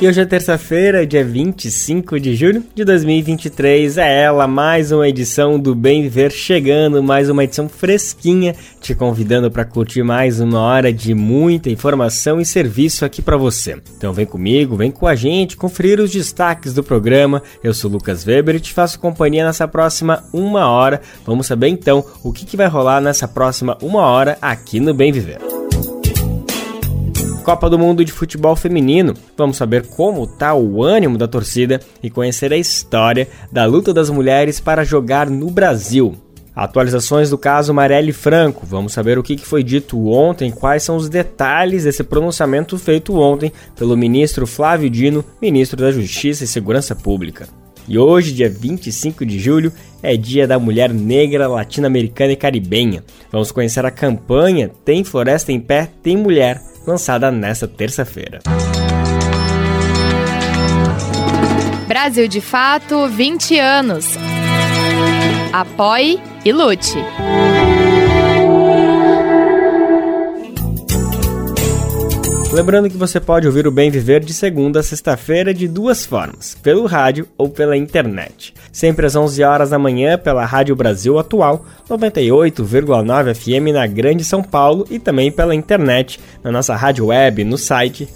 E hoje é terça-feira, dia 25 de julho de 2023. É ela, mais uma edição do Bem Viver chegando, mais uma edição fresquinha, te convidando para curtir mais uma hora de muita informação e serviço aqui para você. Então vem comigo, vem com a gente, conferir os destaques do programa. Eu sou Lucas Weber e te faço companhia nessa próxima uma hora. Vamos saber então o que, que vai rolar nessa próxima uma hora aqui no Bem Viver. Copa do Mundo de Futebol Feminino. Vamos saber como está o ânimo da torcida e conhecer a história da luta das mulheres para jogar no Brasil. Atualizações do caso Marielle Franco. Vamos saber o que foi dito ontem, quais são os detalhes desse pronunciamento feito ontem pelo ministro Flávio Dino, ministro da Justiça e Segurança Pública. E hoje, dia 25 de julho, é dia da mulher negra latino-americana e caribenha. Vamos conhecer a campanha Tem Floresta em Pé, Tem Mulher, lançada nesta terça-feira. Brasil de Fato 20 anos. Apoie e lute. Lembrando que você pode ouvir o Bem Viver de segunda a sexta-feira de duas formas, pelo rádio ou pela internet. Sempre às 11 horas da manhã pela Rádio Brasil Atual, 98,9 FM na Grande São Paulo e também pela internet na nossa rádio web no site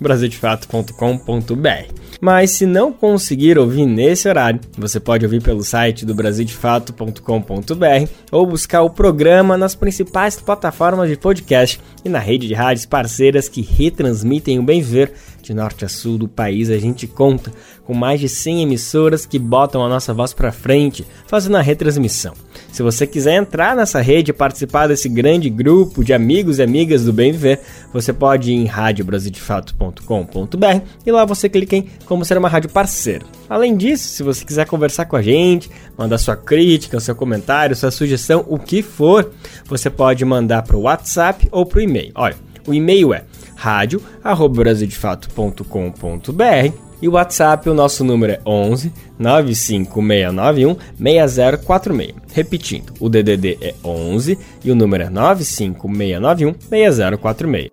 radiobrasildefato.com.br. Mas se não conseguir ouvir nesse horário, você pode ouvir pelo site do brasildefato.com.br ou buscar o programa nas principais plataformas de podcast e na rede de rádios parceiras que retransmitem o bem ver de norte a sul do país. A gente conta com mais de 100 emissoras que botam a nossa voz para frente, fazendo a retransmissão. Se você quiser entrar nessa rede e participar desse grande grupo de amigos e amigas do Bem Viver, você pode ir em radiobrasildefato.com.br e lá você clica em como ser uma rádio parceira. Além disso, se você quiser conversar com a gente, mandar sua crítica, seu comentário, sua sugestão, o que for, você pode mandar para o WhatsApp ou para o e-mail. Olha, o e-mail é radio@brasildefato.com.br e o WhatsApp, o nosso número é 11 95691 6046. Repetindo, o DDD é 11 e o número é 95691 6046.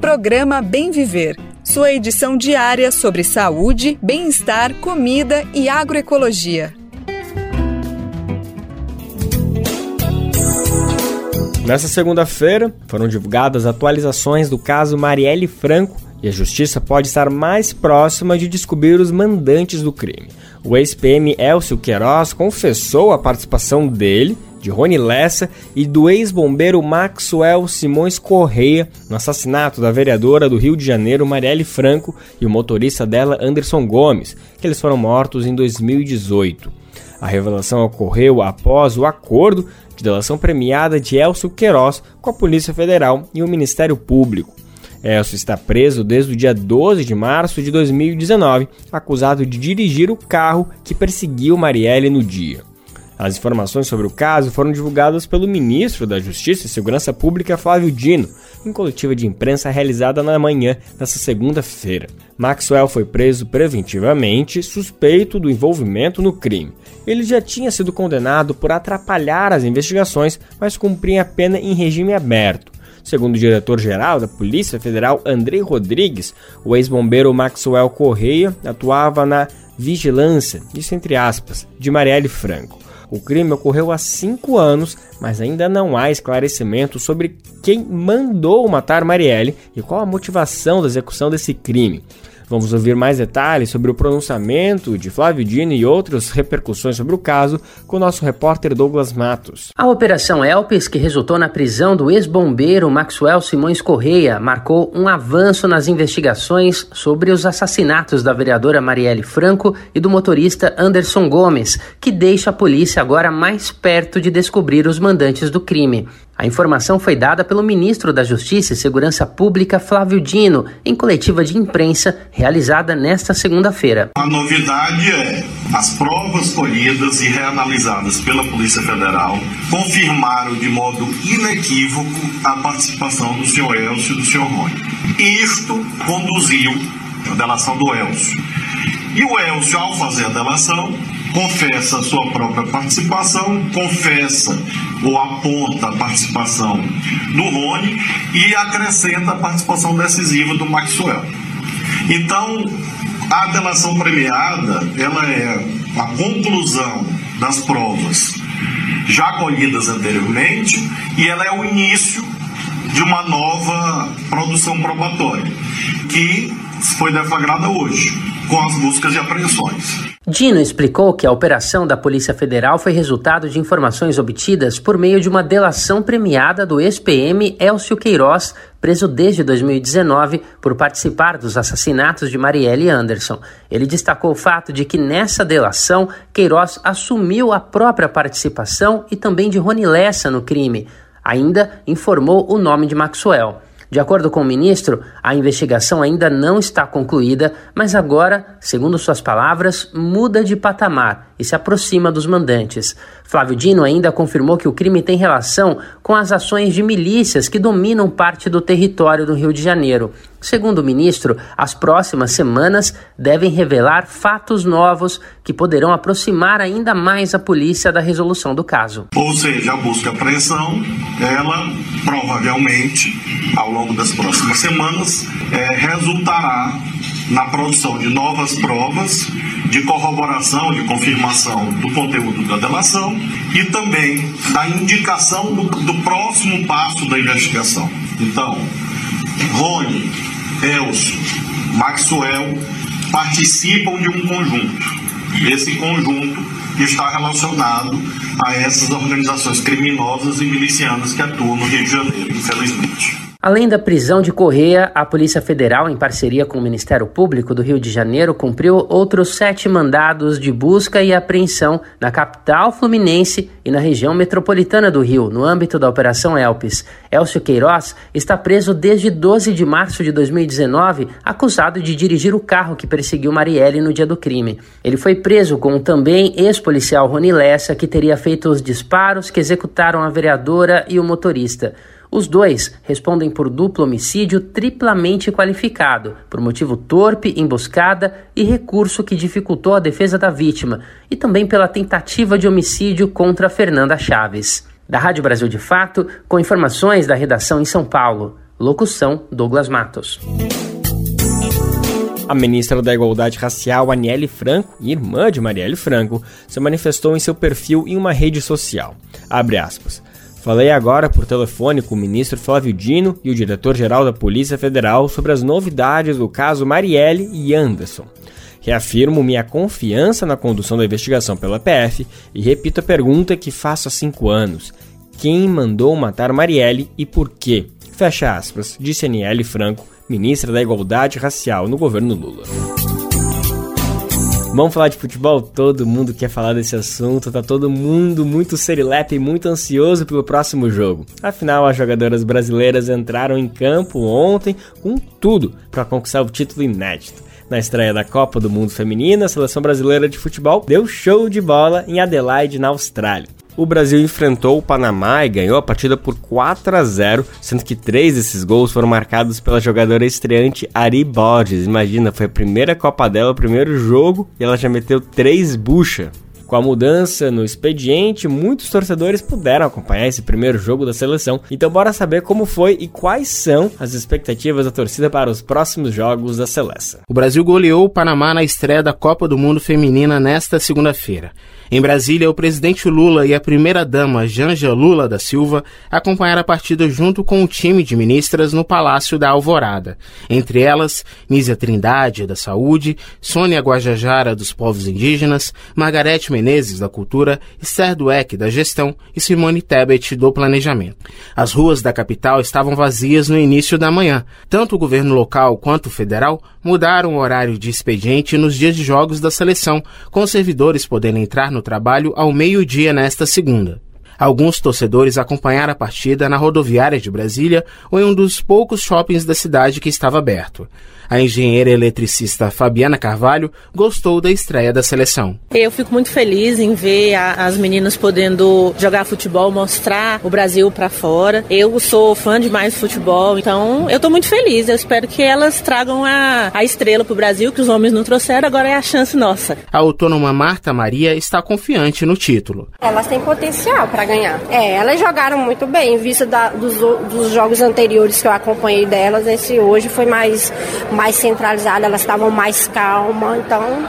Programa Bem Viver. Sua edição diária sobre saúde, bem-estar, comida e agroecologia. Nessa segunda-feira, foram divulgadas atualizações do caso Marielle Franco e a justiça pode estar mais próxima de descobrir os mandantes do crime. O ex-PM Elcio Queiroz confessou a participação dele, de Rony Lessa e do ex-bombeiro Maxwell Simões Correia no assassinato da vereadora do Rio de Janeiro Marielle Franco e o motorista dela Anderson Gomes, que eles foram mortos em 2018. A revelação ocorreu após o acordo de delação premiada de Elcio Queiroz com a Polícia Federal e o Ministério Público. Elcio está preso desde o dia 12 de março de 2019, acusado de dirigir o carro que perseguiu Marielle no dia. As informações sobre o caso foram divulgadas pelo ministro da Justiça e Segurança Pública, Flávio Dino, em coletiva de imprensa realizada na manhã desta segunda-feira. Maxwell foi preso preventivamente, suspeito do envolvimento no crime. Ele já tinha sido condenado por atrapalhar as investigações, mas cumpria a pena em regime aberto. Segundo o diretor-geral da Polícia Federal, Andrei Rodrigues, o ex-bombeiro Maxwell Correia atuava na vigilância, isso entre aspas, de Marielle Franco. O crime ocorreu há cinco anos, mas ainda não há esclarecimento sobre quem mandou matar Marielle e qual a motivação da execução desse crime. Vamos ouvir mais detalhes sobre o pronunciamento de Flávio Dino e outras repercussões sobre o caso com nosso repórter Douglas Matos. A Operação Elpis, que resultou na prisão do ex-bombeiro Maxwell Simões Correia, marcou um avanço nas investigações sobre os assassinatos da vereadora Marielle Franco e do motorista Anderson Gomes, que deixa a polícia agora mais perto de descobrir os mandantes do crime. A informação foi dada pelo ministro da Justiça e Segurança Pública, Flávio Dino, em coletiva de imprensa realizada nesta segunda-feira. A novidade é as provas colhidas e reanalisadas pela Polícia Federal confirmaram de modo inequívoco a participação do senhor Elcio e do senhor Rony. Isto conduziu a delação do Elcio. E o Elcio, ao fazer a delação, confessa a sua própria participação, confessa ou aponta a participação do Rony e acrescenta a participação decisiva do Maxwell. Então, a delação premiada, ela é a conclusão das provas já colhidas anteriormente e ela é o início de uma nova produção probatória que foi deflagrada hoje com as buscas e apreensões. Dino explicou que a operação da Polícia Federal foi resultado de informações obtidas por meio de uma delação premiada do ex-PM Elcio Queiroz, preso desde 2019 por participar dos assassinatos de Marielle Anderson. Ele destacou o fato de que nessa delação Queiroz assumiu a própria participação e também de Rony Lessa no crime. Ainda informou o nome de Maxwell. De acordo com o ministro, a investigação ainda não está concluída, mas agora, segundo suas palavras, muda de patamar e se aproxima dos mandantes. Flávio Dino ainda confirmou que o crime tem relação com as ações de milícias que dominam parte do território do Rio de Janeiro. Segundo o ministro, as próximas semanas devem revelar fatos novos que poderão aproximar ainda mais a polícia da resolução do caso. Ou seja, a busca e apreensão, ela provavelmente, ao longo das próximas semanas, é, resultará na produção de novas provas de corroboração, de confirmação do conteúdo da delação e também da indicação do, do próximo passo da investigação. Então, Rony, Elcio, Maxwell participam de um conjunto. Esse conjunto está relacionado a essas organizações criminosas e milicianas que atuam no Rio de Janeiro, infelizmente. Além da prisão de Correia, a Polícia Federal, em parceria com o Ministério Público do Rio de Janeiro, cumpriu outros sete mandados de busca e apreensão na capital fluminense e na região metropolitana do Rio, no âmbito da Operação Elpis. Elcio Queiroz está preso desde 12 de março de 2019, acusado de dirigir o carro que perseguiu Marielle no dia do crime. Ele foi preso com o também ex-policial Rony Lessa, que teria feito os disparos que executaram a vereadora e o motorista. Os dois respondem por duplo homicídio triplamente qualificado, por motivo torpe, emboscada e recurso que dificultou a defesa da vítima, e também pela tentativa de homicídio contra Fernanda Chaves. Da Rádio Brasil de Fato, com informações da redação em São Paulo. Locução: Douglas Matos. A ministra da Igualdade Racial, Aniele Franco, irmã de Marielle Franco, se manifestou em seu perfil em uma rede social. Abre aspas. Falei agora por telefone com o ministro Flávio Dino e o diretor-geral da Polícia Federal sobre as novidades do caso Marielle e Anderson. Reafirmo minha confiança na condução da investigação pela PF e repito a pergunta que faço há cinco anos: quem mandou matar Marielle e por quê? Fecha aspas, disse Aniele Franco, ministra da Igualdade Racial no governo Lula. Vamos falar de futebol? Todo mundo quer falar desse assunto, tá todo mundo muito serilepe e muito ansioso pelo próximo jogo. Afinal, as jogadoras brasileiras entraram em campo ontem com tudo para conquistar o título inédito. Na estreia da Copa do Mundo Feminina, a seleção brasileira de futebol deu show de bola em Adelaide, na Austrália o Brasil enfrentou o Panamá e ganhou a partida por 4 a 0, sendo que três desses gols foram marcados pela jogadora estreante Ari Borges. Imagina, foi a primeira Copa dela, o primeiro jogo, e ela já meteu três bucha. Com a mudança no expediente, muitos torcedores puderam acompanhar esse primeiro jogo da seleção. Então, bora saber como foi e quais são as expectativas da torcida para os próximos jogos da seleção. O Brasil goleou o Panamá na estreia da Copa do Mundo Feminina nesta segunda-feira. Em Brasília, o presidente Lula e a primeira-dama Janja Lula da Silva acompanharam a partida junto com o time de ministras no Palácio da Alvorada. Entre elas, Nízia Trindade, da Saúde, Sônia Guajajara, dos Povos Indígenas, Margarete Menezes, da Cultura, Esther Dueck, da Gestão e Simone Tebet, do Planejamento. As ruas da capital estavam vazias no início da manhã. Tanto o governo local quanto o federal mudaram o horário de expediente nos dias de jogos da seleção, com servidores podendo entrar no trabalho ao meio-dia nesta segunda. Alguns torcedores acompanharam a partida na rodoviária de Brasília ou em um dos poucos shoppings da cidade que estava aberto. A engenheira eletricista Fabiana Carvalho gostou da estreia da seleção. Eu fico muito feliz em ver a, as meninas podendo jogar futebol, mostrar o Brasil para fora. Eu sou fã demais de futebol, então eu estou muito feliz. Eu espero que elas tragam a, a estrela para o Brasil, que os homens não trouxeram, agora é a chance nossa. A autônoma Marta Maria está confiante no título. Elas têm potencial para ganhar. É, elas jogaram muito bem, em vista da, dos, dos jogos anteriores que eu acompanhei delas. Esse hoje foi mais mais centralizada, elas estavam mais calmas, então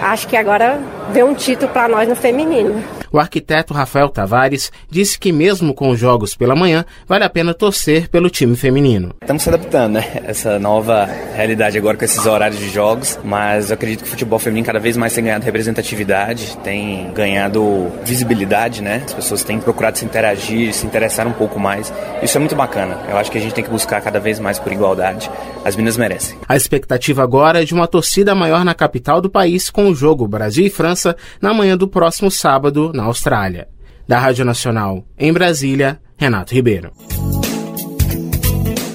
acho que agora vê um título para nós no feminino. O arquiteto Rafael Tavares disse que mesmo com os jogos pela manhã, vale a pena torcer pelo time feminino. Estamos se adaptando, né? Essa nova realidade agora com esses horários de jogos, mas eu acredito que o futebol feminino cada vez mais tem ganhado representatividade, tem ganhado visibilidade, né? As pessoas têm procurado se interagir, se interessar um pouco mais. Isso é muito bacana. Eu acho que a gente tem que buscar cada vez mais por igualdade. As meninas merecem. A expectativa agora é de uma torcida maior na capital do país com o jogo Brasil e França na manhã do próximo sábado na Austrália. Da Rádio Nacional, em Brasília, Renato Ribeiro.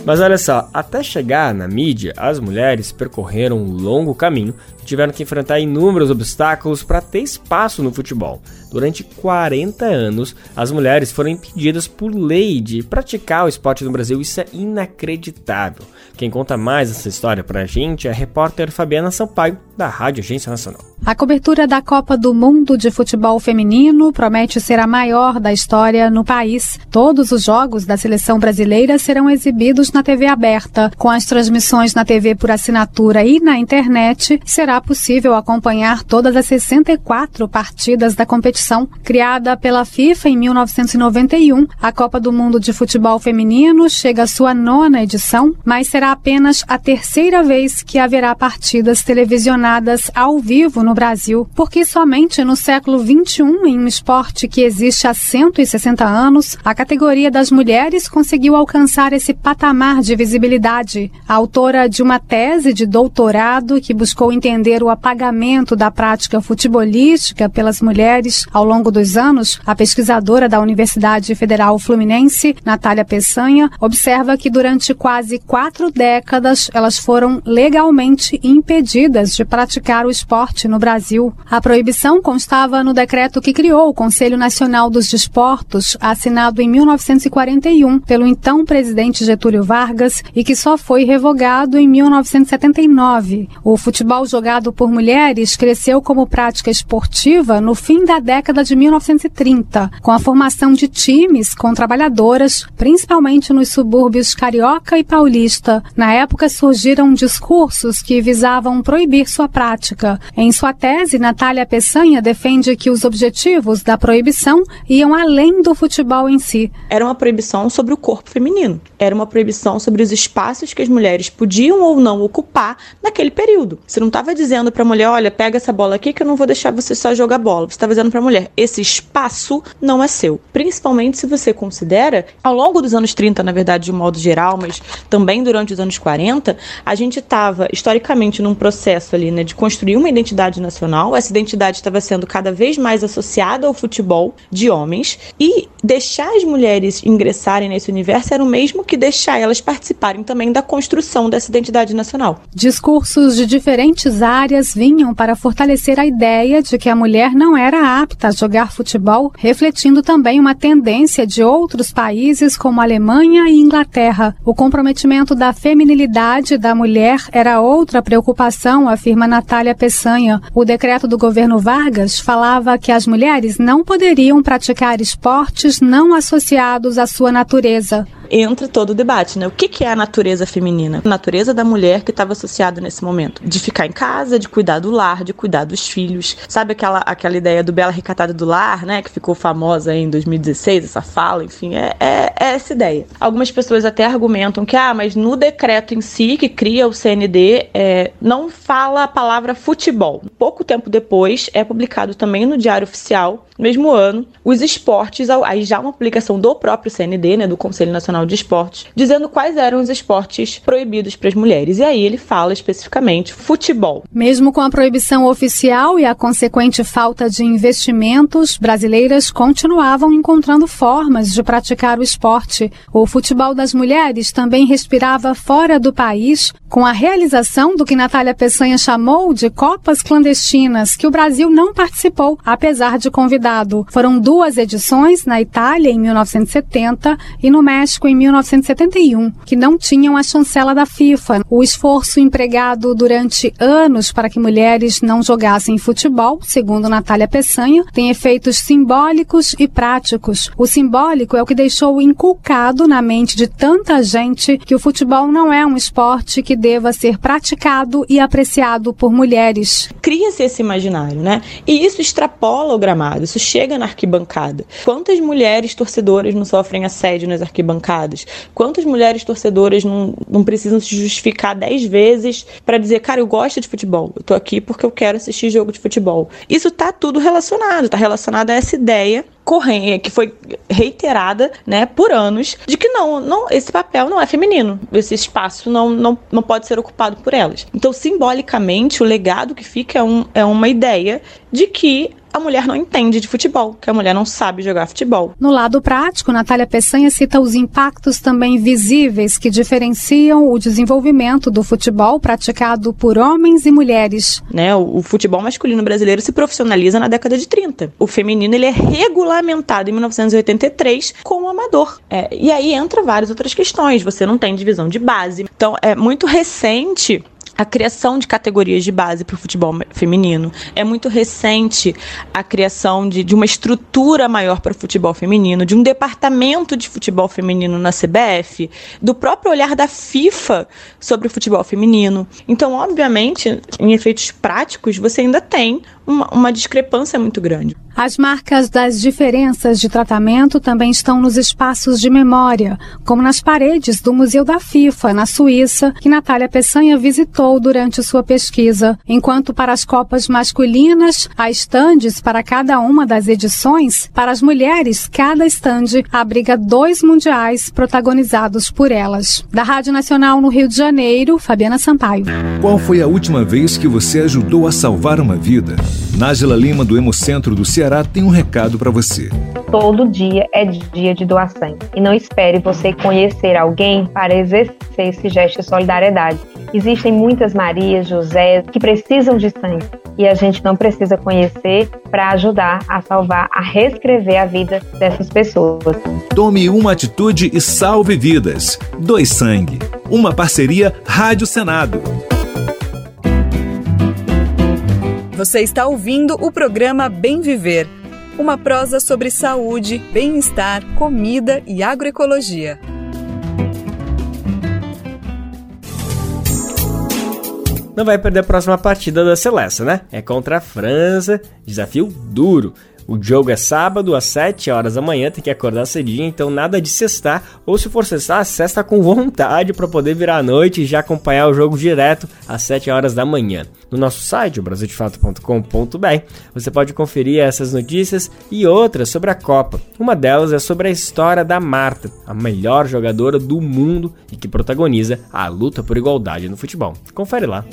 Mas olha só, até chegar na mídia, as mulheres percorreram um longo caminho e tiveram que enfrentar inúmeros obstáculos para ter espaço no futebol. Durante 40 anos, as mulheres foram impedidas por lei de praticar o esporte no Brasil. Isso é inacreditável. Quem conta mais essa história pra gente é a repórter Fabiana Sampaio, da Rádio Agência Nacional. A cobertura da Copa do Mundo de Futebol Feminino promete ser a maior da história no país. Todos os jogos da seleção brasileira serão exibidos na TV aberta. Com as transmissões na TV por assinatura e na internet, será possível acompanhar todas as 64 partidas da competição. Criada pela FIFA em 1991, a Copa do Mundo de Futebol Feminino chega à sua nona edição, mas será apenas a terceira vez que haverá partidas televisionadas ao vivo no Brasil, porque somente no século XXI, em um esporte que existe há 160 anos, a categoria das mulheres conseguiu alcançar esse patamar de visibilidade. A autora de uma tese de doutorado que buscou entender o apagamento da prática futebolística pelas mulheres ao longo dos anos, a pesquisadora da Universidade Federal Fluminense, Natália Peçanha, observa que durante quase quatro décadas elas foram legalmente impedidas de praticar o esporte no Brasil. A proibição constava no decreto que criou o Conselho Nacional dos Desportos, assinado em 1941 pelo então presidente Getúlio Vargas e que só foi revogado em 1979. O futebol jogado por mulheres cresceu como prática esportiva no fim da década de 1930, com a formação de times com trabalhadoras, principalmente nos subúrbios carioca e paulista. Na época surgiram discursos que visavam proibir sua prática. Em sua tese, Natália Peçanha defende que os objetivos da proibição iam além do futebol em si. Era uma proibição sobre o corpo feminino. Era uma proibição sobre os espaços que as mulheres podiam ou não ocupar naquele período. Você não estava dizendo para a mulher, olha, pega essa bola aqui que eu não vou deixar você só jogar bola. Você estava dizendo para a mulher, esse espaço não é seu. Principalmente se você considera, ao longo dos anos 30, na verdade, de um modo geral, mas também durante os anos 40, a gente estava historicamente num processo ali, né, de construir uma identidade nacional. Essa identidade estava sendo cada vez mais associada ao futebol de homens e deixar as mulheres ingressarem nesse universo era o mesmo que deixar elas participarem também da construção dessa identidade nacional. Discursos de diferentes áreas vinham para fortalecer a ideia de que a mulher não era apta a jogar futebol, refletindo também uma tendência de outros países como Alemanha e Inglaterra. O comprometimento da feminilidade da mulher era outra preocupação, afirma Natália Peçanha. O decreto do governo Vargas falava que as mulheres não poderiam praticar esportes não associados à sua natureza entra todo o debate, né? O que, que é a natureza feminina? A natureza da mulher que estava associada nesse momento. De ficar em casa, de cuidar do lar, de cuidar dos filhos. Sabe aquela, aquela ideia do Bela Recatada do Lar, né? Que ficou famosa em 2016, essa fala, enfim. É, é, é essa ideia. Algumas pessoas até argumentam que, ah, mas no decreto em si, que cria o CND, é, não fala a palavra futebol. Pouco tempo depois, é publicado também no Diário Oficial, mesmo ano, os esportes, aí já uma publicação do próprio CND, né, do Conselho Nacional de Esportes, dizendo quais eram os esportes proibidos para as mulheres. E aí ele fala especificamente futebol. Mesmo com a proibição oficial e a consequente falta de investimentos, brasileiras continuavam encontrando formas de praticar o esporte. O futebol das mulheres também respirava fora do país, com a realização do que Natália Peçanha chamou de Copas Clandestinas, que o Brasil não participou, apesar de Foram duas edições, na Itália em 1970 e no México em 1971, que não tinham a chancela da FIFA. O esforço empregado durante anos para que mulheres não jogassem futebol, segundo Natália Peçanha, tem efeitos simbólicos e práticos. O simbólico é o que deixou inculcado na mente de tanta gente que o futebol não é um esporte que deva ser praticado e apreciado por mulheres. Cria-se esse imaginário, né? E isso extrapola o gramado, isso chega na arquibancada. Quantas mulheres torcedoras não sofrem assédio nas arquibancadas? Quantas mulheres torcedoras não, não precisam se justificar dez vezes para dizer, cara, eu gosto de futebol, eu tô aqui porque eu quero assistir jogo de futebol. Isso tá tudo relacionado, tá relacionado a essa ideia corrente, que foi reiterada, né, por anos, de que não, não, esse papel não é feminino, esse espaço não, não, não pode ser ocupado por elas. Então, simbolicamente, o legado que fica é, um, é uma ideia de que a mulher não entende de futebol, que a mulher não sabe jogar futebol. No lado prático, Natália Peçanha cita os impactos também visíveis que diferenciam o desenvolvimento do futebol praticado por homens e mulheres. Né, o, o futebol masculino brasileiro se profissionaliza na década de 30. O feminino ele é regulamentado em 1983 como amador. É, e aí entra várias outras questões. Você não tem divisão de base. Então é muito recente a criação de categorias de base para o futebol feminino. É muito recente a criação de, de uma estrutura maior para o futebol feminino, de um departamento de futebol feminino na CBF, do próprio olhar da FIFA sobre o futebol feminino. Então, obviamente, em efeitos práticos, você ainda tem uma, uma discrepância muito grande. As marcas das diferenças de tratamento também estão nos espaços de memória, como nas paredes do Museu da FIFA, na Suíça, que Natália Peçanha visitou durante sua pesquisa. Enquanto para as Copas masculinas, há estandes para cada uma das edições, para as mulheres, cada estande abriga dois mundiais protagonizados por elas. Da Rádio Nacional no Rio de Janeiro, Fabiana Sampaio. Qual foi a última vez que você ajudou a salvar uma vida? Nájila Lima, do Hemocentro do Ceará, tem um recado para você. Todo dia é dia de doar sangue. E não espere você conhecer alguém para exercer esse gesto de solidariedade. Existem muitas Marias, José, que precisam de sangue. E a gente não precisa conhecer para ajudar a salvar, a reescrever a vida dessas pessoas. Tome uma atitude e salve vidas. Doe sangue. Uma parceria Rádio Senado. Você está ouvindo o programa Bem Viver, uma prosa sobre saúde, bem-estar, comida e agroecologia. Não vai perder a próxima partida da Celeste, né? É contra a França, desafio duro. O jogo é sábado às 7 horas da manhã, tem que acordar cedinho, então nada de cestar, ou se for cestar, cesta com vontade para poder virar a noite e já acompanhar o jogo direto às 7 horas da manhã. No nosso site, brasildefato.com.br, você pode conferir essas notícias e outras sobre a Copa. Uma delas é sobre a história da Marta, a melhor jogadora do mundo e que protagoniza a luta por igualdade no futebol. Confere lá.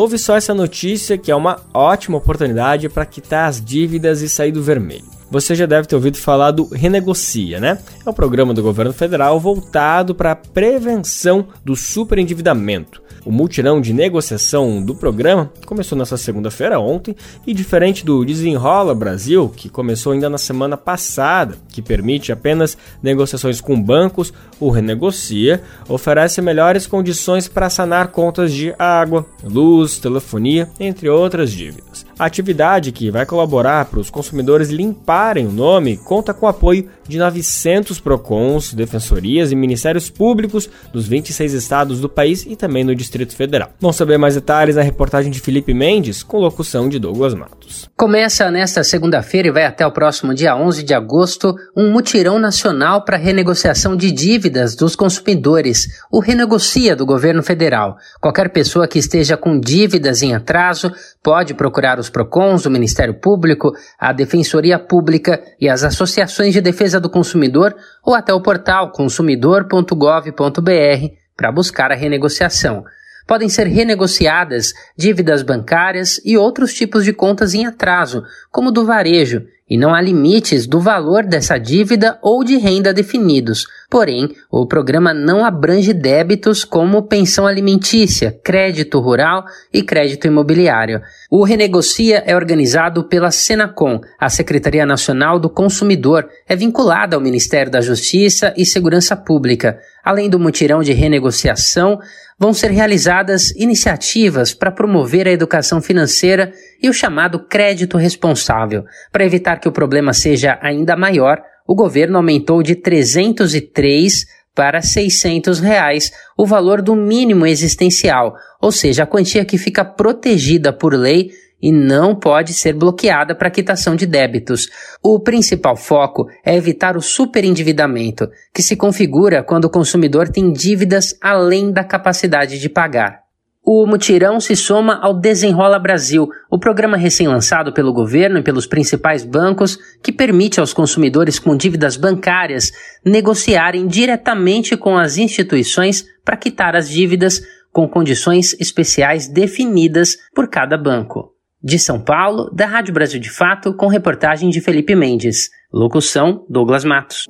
Ouve só essa notícia que é uma ótima oportunidade para quitar as dívidas e sair do vermelho. Você já deve ter ouvido falar do Renegocia, né? É um programa do governo federal voltado para a prevenção do superendividamento. O mutirão de negociação do programa começou nessa segunda-feira, ontem, e diferente do Desenrola Brasil, que começou ainda na semana passada, que permite apenas negociações com bancos, o Renegocia oferece melhores condições para sanar contas de água, luz, telefonia, entre outras dívidas. Atividade, que vai colaborar para os consumidores limparem o nome, conta com o apoio de 900 PROCONs, defensorias e ministérios públicos dos 26 estados do país e também no Distrito Federal. Vamos saber mais detalhes na reportagem de Felipe Mendes, com locução de Douglas Matos. Começa nesta segunda-feira e vai até o próximo dia 11 de agosto um mutirão nacional para renegociação de dívidas dos consumidores, o Renegocia do governo federal. Qualquer pessoa que esteja com dívidas em atraso pode procurar os PROCONs, o Ministério Público, a Defensoria Pública e as associações de defesa do consumidor ou até o portal consumidor.gov.br para buscar a renegociação. Podem ser renegociadas dívidas bancárias e outros tipos de contas em atraso, como do varejo, e não há limites do valor dessa dívida ou de renda definidos. Porém, o programa não abrange débitos como pensão alimentícia, crédito rural e crédito imobiliário. O Renegocia é organizado pela Senacom, a Secretaria Nacional do Consumidor, é vinculada ao Ministério da Justiça e Segurança Pública. Além do mutirão de renegociação, vão ser realizadas iniciativas para promover a educação financeira e o chamado crédito responsável. Para evitar que o problema seja ainda maior, o governo aumentou de 303 para 600 reais o valor do mínimo existencial, ou seja, a quantia que fica protegida por lei e não pode ser bloqueada para quitação de débitos. O principal foco é evitar o superendividamento, que se configura quando o consumidor tem dívidas além da capacidade de pagar. O mutirão se soma ao Desenrola Brasil, o programa recém-lançado pelo governo e pelos principais bancos que permite aos consumidores com dívidas bancárias negociarem diretamente com as instituições para quitar as dívidas com condições especiais definidas por cada banco. De São Paulo, da Rádio Brasil de Fato, com reportagem de Felipe Mendes. Locução: Douglas Matos.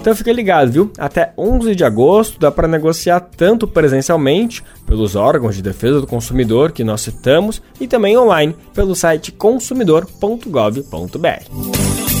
Então fique ligado, viu? Até 11 de agosto dá para negociar tanto presencialmente pelos órgãos de defesa do consumidor que nós citamos e também online pelo site consumidor.gov.br.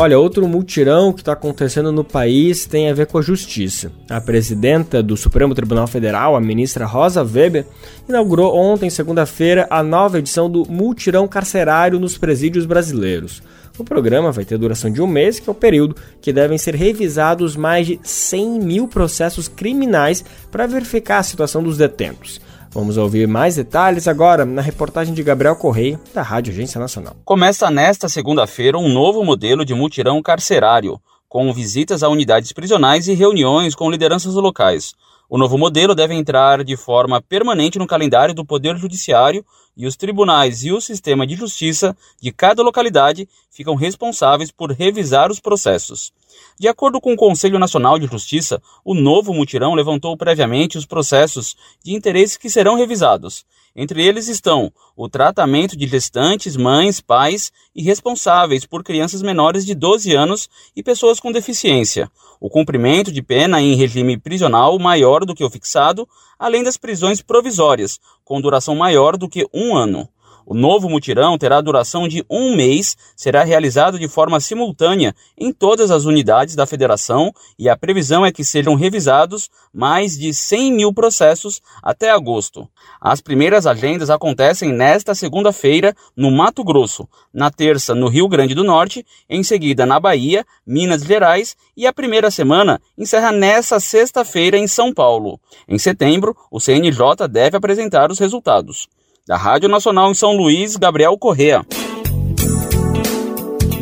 Olha, outro mutirão que está acontecendo no país tem a ver com a justiça. A presidenta do Supremo Tribunal Federal, a ministra Rosa Weber, inaugurou ontem, segunda-feira, a nova edição do Mutirão Carcerário nos Presídios Brasileiros. O programa vai ter duração de um mês, que é o período que devem ser revisados mais de 100 mil processos criminais para verificar a situação dos detentos. Vamos ouvir mais detalhes agora na reportagem de Gabriel Correia, da Rádio Agência Nacional. Começa nesta segunda-feira um novo modelo de mutirão carcerário, com visitas a unidades prisionais e reuniões com lideranças locais. O novo modelo deve entrar de forma permanente no calendário do Poder Judiciário e os tribunais e o sistema de justiça de cada localidade ficam responsáveis por revisar os processos. De acordo com o Conselho Nacional de Justiça, o novo mutirão levantou previamente os processos de interesse que serão revisados. Entre eles estão o tratamento de gestantes, mães, pais e responsáveis por crianças menores de 12 anos e pessoas com deficiência, o cumprimento de pena em regime prisional maior do que o fixado, além das prisões provisórias, com duração maior do que um ano. O novo mutirão terá duração de um mês, será realizado de forma simultânea em todas as unidades da federação e a previsão é que sejam revisados mais de 100 mil processos até agosto. As primeiras agendas acontecem nesta segunda-feira no Mato Grosso, na terça no Rio Grande do Norte, em seguida na Bahia, Minas Gerais e a primeira semana encerra nesta sexta-feira em São Paulo. Em setembro, o CNJ deve apresentar os resultados. Da Rádio Nacional em São Luís, Gabriel Correa.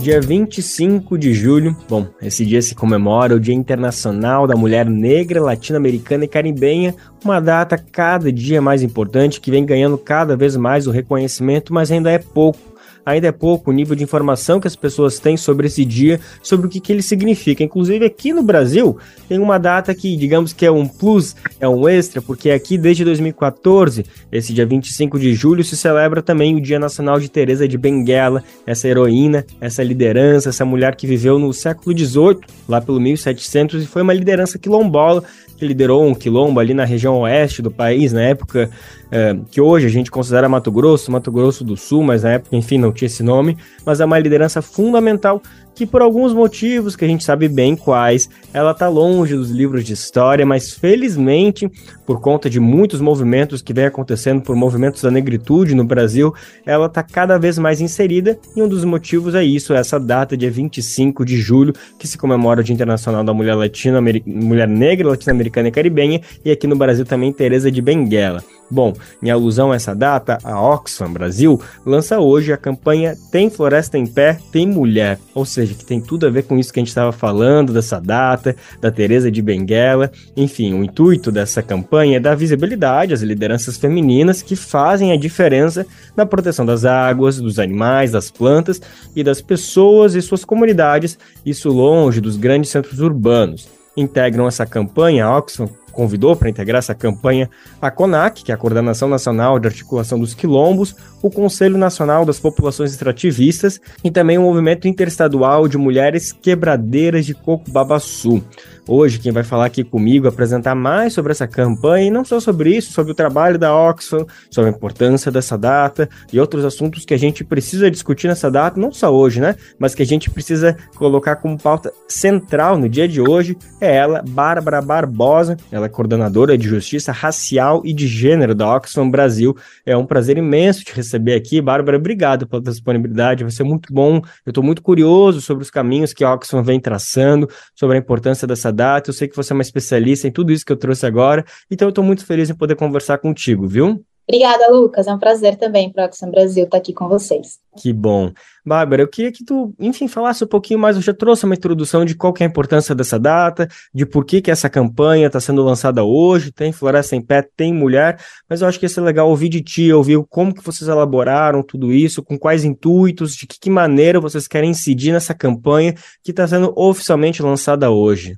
Dia 25 de julho, bom, esse dia se comemora o Dia Internacional da Mulher Negra, Latino-Americana e Caribenha, uma data cada dia mais importante que vem ganhando cada vez mais o reconhecimento, mas ainda é pouco ainda é pouco o nível de informação que as pessoas têm sobre esse dia, sobre o que, que ele significa. Inclusive, aqui no Brasil, tem uma data que, digamos que é um plus, é um extra, porque aqui desde 2014, esse dia 25 de julho, se celebra também o Dia Nacional de Teresa de Benguela, essa heroína, essa liderança, essa mulher que viveu no século XVIII, lá pelo 1700, e foi uma liderança quilombola que liderou um quilombo ali na região oeste do país, na época é, que hoje a gente considera Mato Grosso, Mato Grosso do Sul, mas na época, enfim, no, tinha esse nome, mas é uma liderança fundamental que por alguns motivos que a gente sabe bem quais, ela está longe dos livros de história, mas felizmente, por conta de muitos movimentos que vem acontecendo por movimentos da negritude no Brasil, ela está cada vez mais inserida e um dos motivos é isso, é essa data, dia 25 de julho, que se comemora o Dia Internacional da Mulher Latino Mulher Negra, Latino-Americana e Caribenha, e aqui no Brasil também Teresa de Benguela. Bom, em alusão a essa data, a Oxfam Brasil lança hoje a campanha Tem Floresta em Pé, Tem Mulher, ou seja, que tem tudo a ver com isso que a gente estava falando, dessa data, da Teresa de Benguela. Enfim, o intuito dessa campanha é dar visibilidade às lideranças femininas que fazem a diferença na proteção das águas, dos animais, das plantas e das pessoas e suas comunidades, isso longe dos grandes centros urbanos. Integram essa campanha, Oxfam convidou para integrar essa campanha a CONAC, que é a Coordenação Nacional de Articulação dos Quilombos, o Conselho Nacional das Populações Extrativistas e também o Movimento Interestadual de Mulheres Quebradeiras de Coco Babaçu. Hoje, quem vai falar aqui comigo, apresentar mais sobre essa campanha, e não só sobre isso, sobre o trabalho da Oxfam, sobre a importância dessa data e outros assuntos que a gente precisa discutir nessa data, não só hoje, né? Mas que a gente precisa colocar como pauta central no dia de hoje, é ela, Bárbara Barbosa. Ela é coordenadora de Justiça Racial e de Gênero da Oxfam Brasil. É um prazer imenso te receber aqui. Bárbara, obrigado pela disponibilidade, vai ser muito bom. Eu estou muito curioso sobre os caminhos que a Oxfam vem traçando, sobre a importância dessa data. Eu sei que você é uma especialista em tudo isso que eu trouxe agora, então eu estou muito feliz em poder conversar contigo, viu? Obrigada, Lucas. É um prazer também para o Oxfam Brasil estar aqui com vocês. Que bom. Bárbara, eu queria que tu, enfim, falasse um pouquinho mais. Eu já trouxe uma introdução de qual é a importância dessa data, de por que, que essa campanha está sendo lançada hoje. Tem Floresta em Pé, tem Mulher, mas eu acho que ia ser legal ouvir de ti, ouvir como que vocês elaboraram tudo isso, com quais intuitos, de que, que maneira vocês querem incidir nessa campanha que está sendo oficialmente lançada hoje.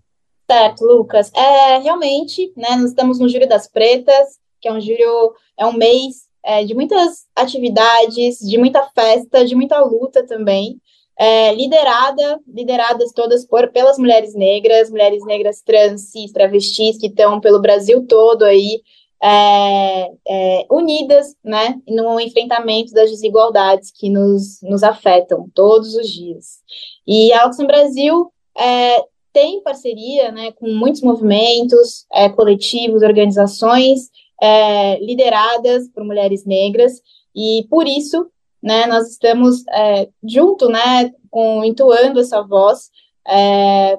Certo, Lucas. É, realmente, né, nós estamos no Júlio das Pretas, que é um julho, é um mês é, de muitas atividades, de muita festa, de muita luta também, é, liderada, lideradas todas por, pelas mulheres negras, mulheres negras trans, cis, travestis, que estão pelo Brasil todo aí, é, é, unidas, né, no enfrentamento das desigualdades que nos, nos afetam todos os dias. E a Oxfam Brasil é, tem parceria, né, com muitos movimentos, é, coletivos, organizações, é, lideradas por mulheres negras, e por isso, né, nós estamos é, junto, né, com, entoando essa voz é,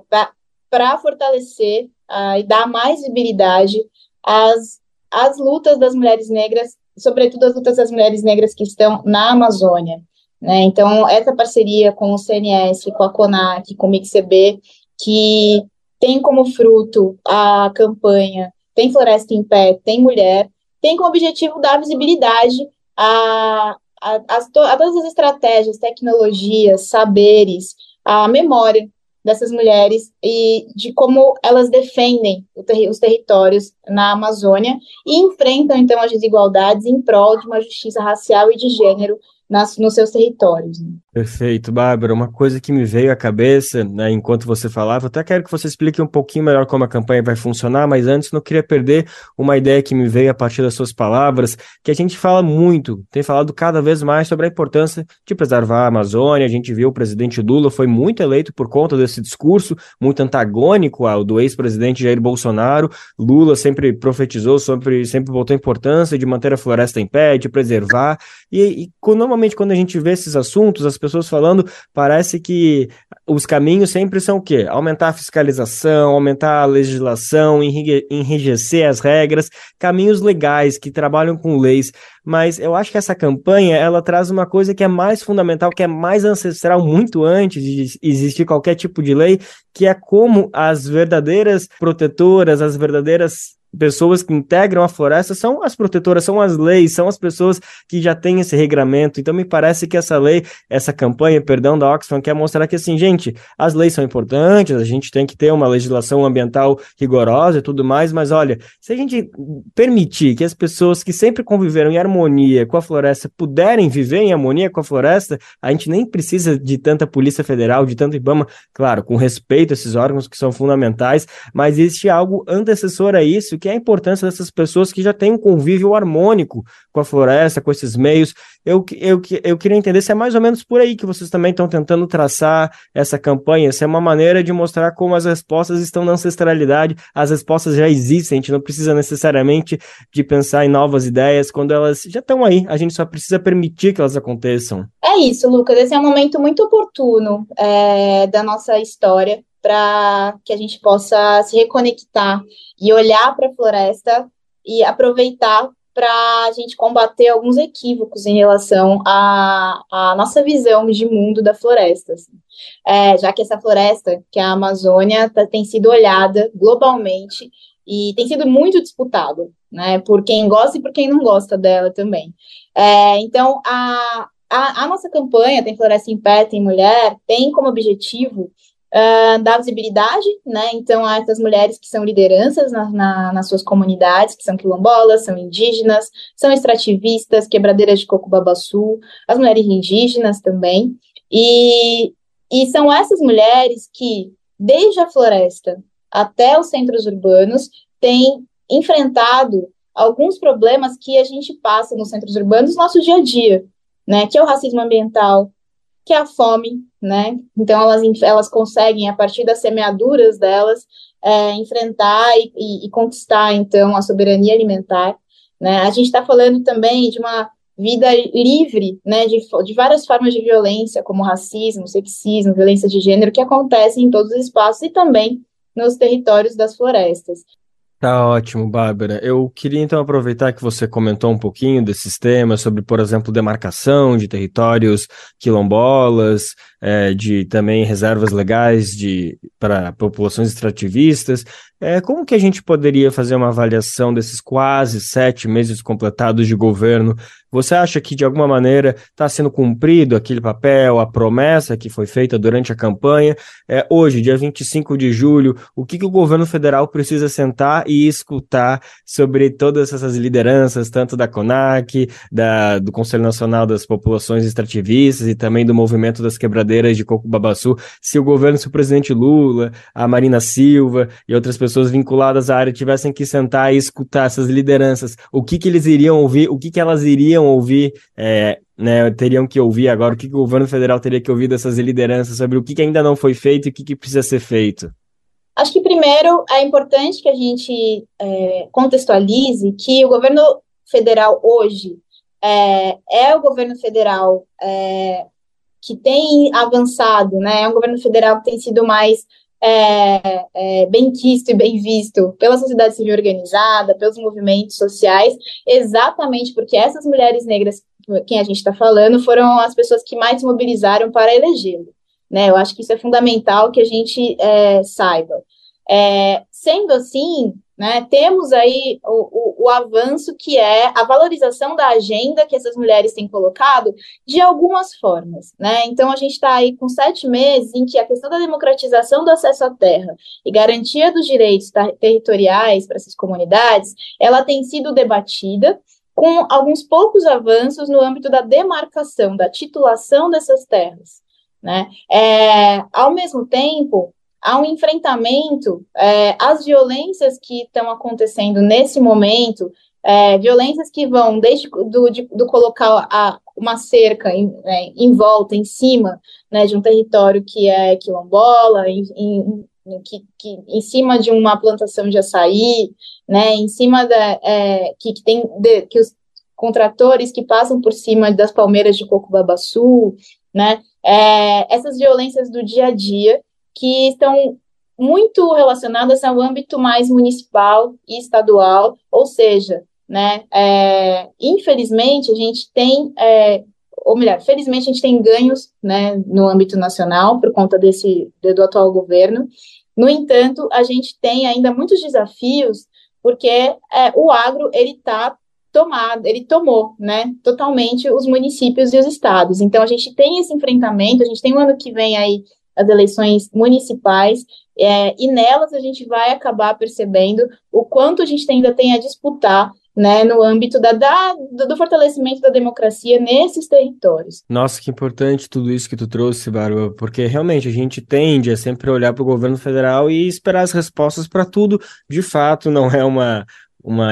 para fortalecer e dar mais visibilidade às, às lutas das mulheres negras, sobretudo as lutas das mulheres negras que estão na Amazônia. Né? Então, essa parceria com o CNS, com a CONAC, com o MixCB, que tem como fruto a campanha tem Floresta em Pé, tem Mulher, tem como objetivo dar visibilidade a, a, a, a todas as estratégias, tecnologias, saberes, a memória dessas mulheres e de como elas defendem os territórios na Amazônia e enfrentam, então, as desigualdades em prol de uma justiça racial e de gênero nas, nos seus territórios. Né? Perfeito, Bárbara. Uma coisa que me veio à cabeça, né, enquanto você falava, até quero que você explique um pouquinho melhor como a campanha vai funcionar, mas antes não queria perder uma ideia que me veio a partir das suas palavras, que a gente fala muito, tem falado cada vez mais sobre a importância de preservar a Amazônia. A gente viu o presidente Lula foi muito eleito por conta desse discurso muito antagônico ao do ex-presidente Jair Bolsonaro. Lula sempre profetizou, sempre, sempre botou a importância de manter a floresta em pé, de preservar. E, e normalmente quando a gente vê esses assuntos, as pessoas falando, parece que os caminhos sempre são o quê? Aumentar a fiscalização, aumentar a legislação, enrijecer as regras, caminhos legais que trabalham com leis. Mas eu acho que essa campanha ela traz uma coisa que é mais fundamental, que é mais ancestral, muito antes de existir qualquer tipo de lei, que é como as verdadeiras protetoras, as verdadeiras pessoas que integram a floresta são as protetoras, são as leis, são as pessoas que já têm esse regramento. Então me parece que essa lei, essa campanha, perdão, da Oxfam quer mostrar que assim, gente, as leis são importantes, a gente tem que ter uma legislação ambiental rigorosa e tudo mais, mas olha, se a gente permitir que as pessoas que sempre conviveram em harmonia com a floresta puderem viver em harmonia com a floresta, a gente nem precisa de tanta Polícia Federal, de tanto IBAMA, claro, com respeito a esses órgãos que são fundamentais, mas existe algo antecessor a isso que é a importância dessas pessoas que já têm um convívio harmônico com a floresta, com esses meios. Eu, eu, eu queria entender se é mais ou menos por aí que vocês também estão tentando traçar essa campanha, se é uma maneira de mostrar como as respostas estão na ancestralidade, as respostas já existem, a gente não precisa necessariamente de pensar em novas ideias quando elas já estão aí, a gente só precisa permitir que elas aconteçam. É isso, Lucas, esse é um momento muito oportuno é, da nossa história para que a gente possa se reconectar e olhar para a floresta e aproveitar para a gente combater alguns equívocos em relação à, à nossa visão de mundo da floresta. Assim. É, já que essa floresta, que é a Amazônia, tá, tem sido olhada globalmente e tem sido muito disputada, né, por quem gosta e por quem não gosta dela também. É, então, a, a, a, nossa campanha, Tem Floresta em Pé, Tem Mulher, tem como objetivo uh, da visibilidade, né? Então, há essas mulheres que são lideranças na, na, nas suas comunidades, que são quilombolas, são indígenas, são extrativistas, quebradeiras de coco babaçu, as mulheres indígenas também. E, e são essas mulheres que, desde a floresta até os centros urbanos, têm enfrentado alguns problemas que a gente passa nos centros urbanos no nosso dia a dia, né? Que é o racismo ambiental, que é a fome, né? Então elas, elas conseguem, a partir das semeaduras delas, é, enfrentar e, e, e, conquistar, então, a soberania alimentar. Né? A gente está falando também de uma vida livre, né, de, de várias formas de violência, como racismo, sexismo, violência de gênero, que acontecem em todos os espaços e também nos territórios das florestas. Tá ótimo, Bárbara. Eu queria então aproveitar que você comentou um pouquinho desses temas sobre, por exemplo, demarcação de territórios quilombolas, é, de também reservas legais de para populações extrativistas. É, como que a gente poderia fazer uma avaliação desses quase sete meses completados de governo? Você acha que, de alguma maneira, está sendo cumprido aquele papel, a promessa que foi feita durante a campanha? É, hoje, dia 25 de julho, o que, que o governo federal precisa sentar e escutar sobre todas essas lideranças, tanto da CONAC, da, do Conselho Nacional das Populações Extrativistas e também do Movimento das Quebradeiras de Coco Babaçu, se o governo, se o presidente Lula, a Marina Silva e outras pessoas pessoas vinculadas à área tivessem que sentar e escutar essas lideranças, o que, que eles iriam ouvir, o que, que elas iriam ouvir, é, né, teriam que ouvir agora, o que, que o governo federal teria que ouvir dessas lideranças sobre o que, que ainda não foi feito e o que, que precisa ser feito? Acho que primeiro é importante que a gente é, contextualize que o governo federal hoje é, é o governo federal é, que tem avançado, né? É um governo federal que tem sido mais é, é, bem quisto e bem visto pela sociedade civil organizada, pelos movimentos sociais, exatamente porque essas mulheres negras, quem a gente está falando, foram as pessoas que mais se mobilizaram para elegê-lo. Né? Eu acho que isso é fundamental que a gente é, saiba. É, sendo assim, né, temos aí o, o, o, avanço que é a valorização da agenda que essas mulheres têm colocado de algumas formas. Né? Então, a gente está aí com sete meses em que a questão da democratização do acesso à terra e garantia dos direitos territoriais para essas comunidades, ela tem sido debatida com alguns poucos avanços no âmbito da demarcação, da titulação dessas terras. Né? É, ao mesmo tempo, há um enfrentamento é, às violências que estão acontecendo nesse momento, é, violências que vão desde do, de, do colocar a, uma cerca em, é, em, volta, em cima né, de um território que é quilombola, em, em, que, que, em cima de uma plantação de açaí, né, em cima da, é, que, que tem de, que os contratores que passam por cima das palmeiras de coco babaçu, né, é, essas violências do dia a dia que estão muito relacionadas ao âmbito mais municipal e estadual, ou seja, né, é, infelizmente a gente tem, é, ou melhor, felizmente a gente tem ganhos né, no âmbito nacional por conta desse do atual governo. No entanto, a gente tem ainda muitos desafios porque é, o agro ele está tomado, ele tomou, né, totalmente os municípios e os estados. Então a gente tem esse enfrentamento, a gente tem um ano que vem aí as eleições municipais, é, e nelas a gente vai acabar percebendo o quanto a gente ainda tem a disputar né, no âmbito da, da, do fortalecimento da democracia nesses territórios. Nossa, que importante tudo isso que tu trouxe, Bárbara, porque realmente a gente tende a sempre olhar para o governo federal e esperar as respostas para tudo. De fato, não é uma, uma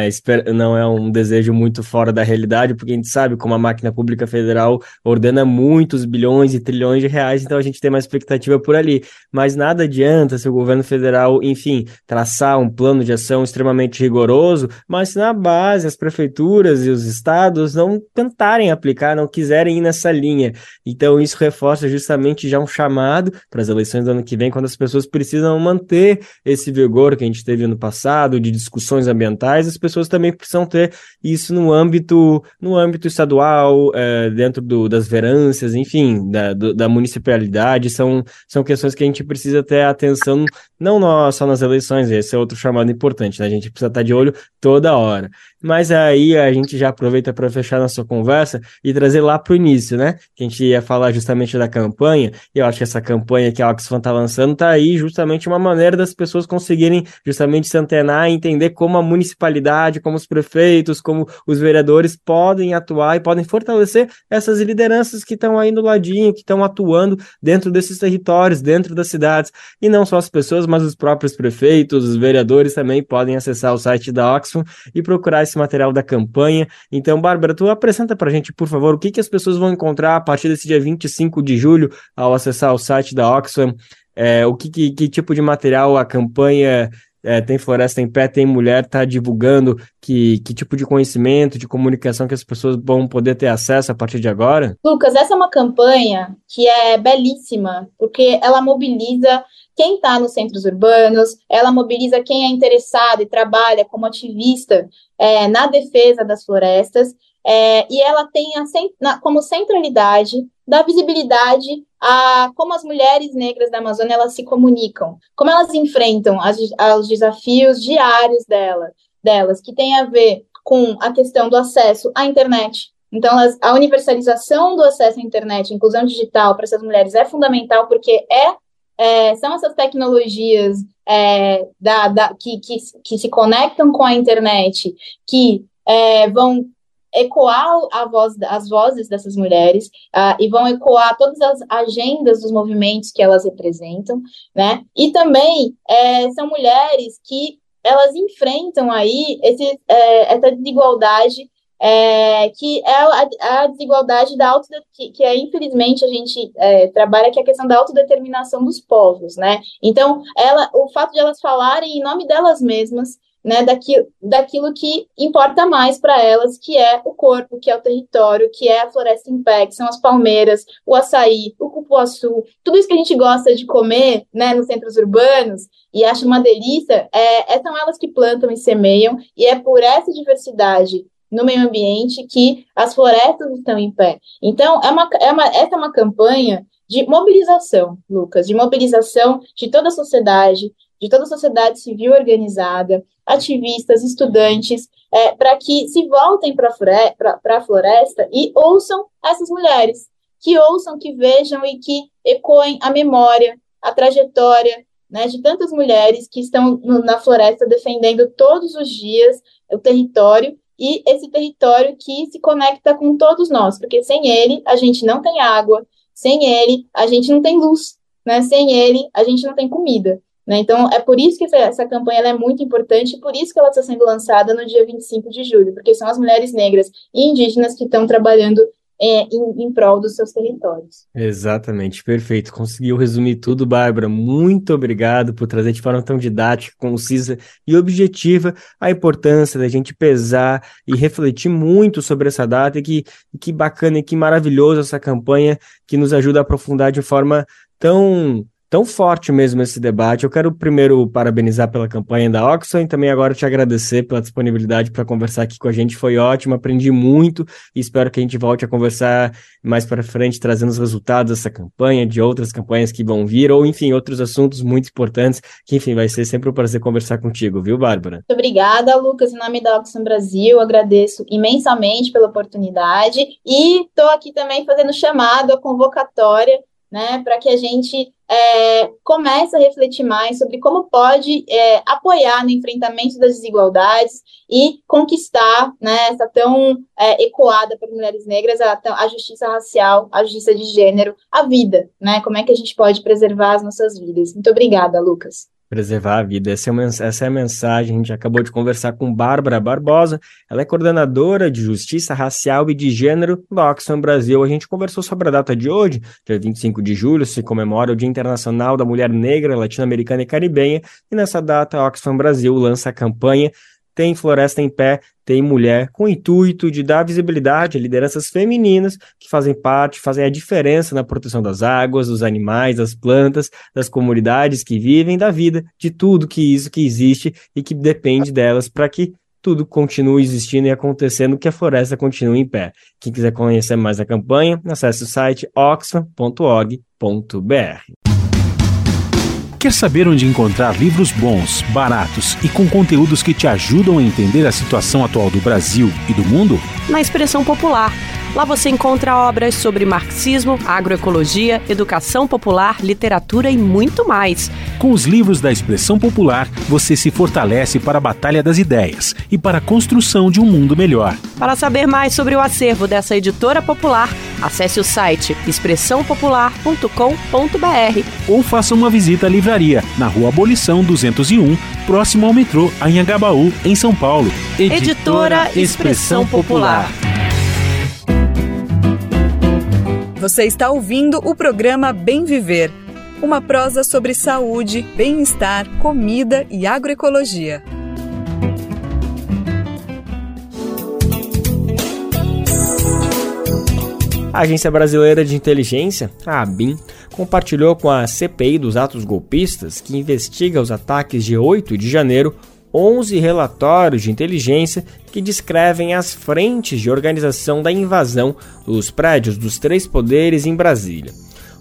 não é um desejo muito fora da realidade, porque a gente sabe como a máquina pública federal ordena muitos bilhões e trilhões de reais, então a gente tem uma expectativa por ali. Mas nada adianta se o governo federal, enfim, traçar um plano de ação extremamente rigoroso, mas se na base as prefeituras e os estados não tentarem aplicar, não quiserem ir nessa linha. Então isso reforça justamente já um chamado para as eleições do ano que vem, quando as pessoas precisam manter esse vigor que a gente teve no passado de discussões ambientais as pessoas também precisam ter isso no âmbito, no âmbito estadual, é, dentro do, das verâncias, enfim, da, do, da municipalidade, são, são questões que a gente precisa ter atenção, não só nas eleições, esse é outro chamado importante, né? A gente precisa estar de olho toda hora. Mas aí a gente já aproveita para fechar nossa conversa e trazer lá para o início, né? Que a gente ia falar justamente da campanha, e eu acho que essa campanha que a Oxfam está lançando está aí justamente uma maneira das pessoas conseguirem justamente se antenar e entender como a municipalidade, como os prefeitos, como os vereadores podem atuar e podem fortalecer essas lideranças que estão aí no ladinho, que estão atuando dentro desses territórios, dentro das cidades. E não só as pessoas, mas os próprios prefeitos, os vereadores também podem acessar o site da Oxfam e procurar esse material da campanha. Então, Bárbara, tu apresenta para a gente, por favor, o que, que as pessoas vão encontrar a partir desse dia 25 de julho ao acessar o site da Oxfam, é, o que, que, que, tipo de material a campanha é, Tem Floresta em Pé, Tem Mulher está divulgando, que, que tipo de conhecimento, de comunicação que as pessoas vão poder ter acesso a partir de agora? Lucas, essa é uma campanha que é belíssima, porque ela mobiliza quem está nos centros urbanos, ela mobiliza quem é interessado e trabalha como ativista é, na defesa das florestas, é, e ela tem a, na, como centralidade da visibilidade a como as mulheres negras da Amazônia elas se comunicam, como elas enfrentam as, os desafios diários dela, delas, que tem a ver com a questão do acesso à internet. Então, a universalização do acesso à internet, inclusão digital para essas mulheres é fundamental porque é é, são essas tecnologias é, da, da, que, que, que, se conectam com a internet, que é, vão ecoar a voz, as vozes dessas mulheres uh, e vão ecoar todas as agendas dos movimentos que elas representam, né? E também é, são mulheres que elas enfrentam aí esse, é, essa desigualdade é, que é a, a, desigualdade da auto que, que é infelizmente a gente é, trabalha que é a questão da autodeterminação dos povos, né? Então, ela, o fato de elas falarem em nome delas mesmas, né, daquilo, daquilo que importa mais para elas, que é o corpo, que é o território, que é a floresta em pé, que são as palmeiras, o açaí, o cupuaçu, tudo isso que a gente gosta de comer, né, nos centros urbanos e acha uma delícia, é, é são elas que plantam e semeiam, e é por essa diversidade no meio ambiente que as florestas estão em pé. Então, é uma, é uma, essa é uma campanha de mobilização, Lucas, de mobilização de toda a sociedade, de toda a sociedade civil organizada, ativistas, estudantes, é, para que se voltem para a floresta e ouçam essas mulheres, que ouçam, que vejam e que ecoem a memória, a trajetória né, de tantas mulheres que estão no, na floresta defendendo todos os dias o território e esse território que se conecta com todos nós, porque sem ele a gente não tem água, sem ele a gente não tem luz, né? Sem ele a gente não tem comida. Né? Então, é por isso que essa, essa campanha é muito importante e por isso que ela está sendo lançada no dia 25 de julho, porque são as mulheres negras e indígenas que estão trabalhando é, em, em prol dos seus territórios. Exatamente, perfeito. Conseguiu resumir tudo, Bárbara. Muito obrigado por trazer de forma tão didática, concisa e objetiva a importância da gente pesar e refletir muito sobre essa data. E que, que bacana e que maravilhoso essa campanha que nos ajuda a aprofundar de forma tão tão forte mesmo esse debate. Eu quero primeiro parabenizar pela campanha da Oxfam e também agora te agradecer pela disponibilidade para conversar aqui com a gente. Foi ótimo, aprendi muito e espero que a gente volte a conversar mais para frente, trazendo os resultados dessa campanha, de outras campanhas que vão vir, ou enfim, outros assuntos muito importantes, que enfim, vai ser sempre um prazer conversar contigo, viu, Bárbara? Muito obrigada, Lucas. Em nome da Oxfam Brasil, agradeço imensamente pela oportunidade e estou aqui também fazendo chamado, a convocatória né, para que a gente é, comece a refletir mais sobre como pode é, apoiar no enfrentamento das desigualdades e conquistar né, essa tão é, ecoada para mulheres negras a, a, justiça racial, a justiça de gênero, a vida, né? Como é que a gente pode preservar as nossas vidas? Muito obrigada, Lucas preservar a vida. Essa é, essa é a mensagem. A gente acabou de conversar com Bárbara Barbosa. Ela é coordenadora de Justiça Racial e de Gênero do Oxfam Brasil. A gente conversou sobre a data de hoje, dia 25 de julho, se comemora o Dia Internacional da Mulher Negra, Latino-Americana e Caribenha. E nessa data, a Oxfam Brasil lança a campanha tem Floresta em Pé, tem Mulher, com o intuito de dar visibilidade a lideranças femininas que fazem parte, fazem a diferença na proteção das águas, dos animais, das plantas, das comunidades que vivem, da vida, de tudo que isso que existe e que depende delas para que tudo continue existindo e acontecendo, que a floresta continue em pé. Quem quiser conhecer mais a campanha, acesse o site oxfam.org.br. Quer saber onde encontrar livros bons, baratos e com conteúdos que te ajudam a entender a situação atual do Brasil e do mundo? Na Expressão Popular Lá você encontra obras sobre marxismo, agroecologia, educação popular, literatura e muito mais. Com os livros da expressão popular, você se fortalece para a batalha das ideias e para a construção de um mundo melhor. Para saber mais sobre o acervo dessa editora popular, acesse o site expressãopopular.com.br ou faça uma visita à livraria na Rua Abolição 201, próximo ao metrô Anhangabaú, em São Paulo. Editora, editora Expressão Popular. Você está ouvindo o programa Bem Viver, uma prosa sobre saúde, bem-estar, comida e agroecologia. A Agência Brasileira de Inteligência, a ABIN, compartilhou com a CPI dos atos golpistas, que investiga os ataques de 8 de janeiro, 11 relatórios de inteligência que descrevem as frentes de organização da invasão dos prédios dos três poderes em Brasília.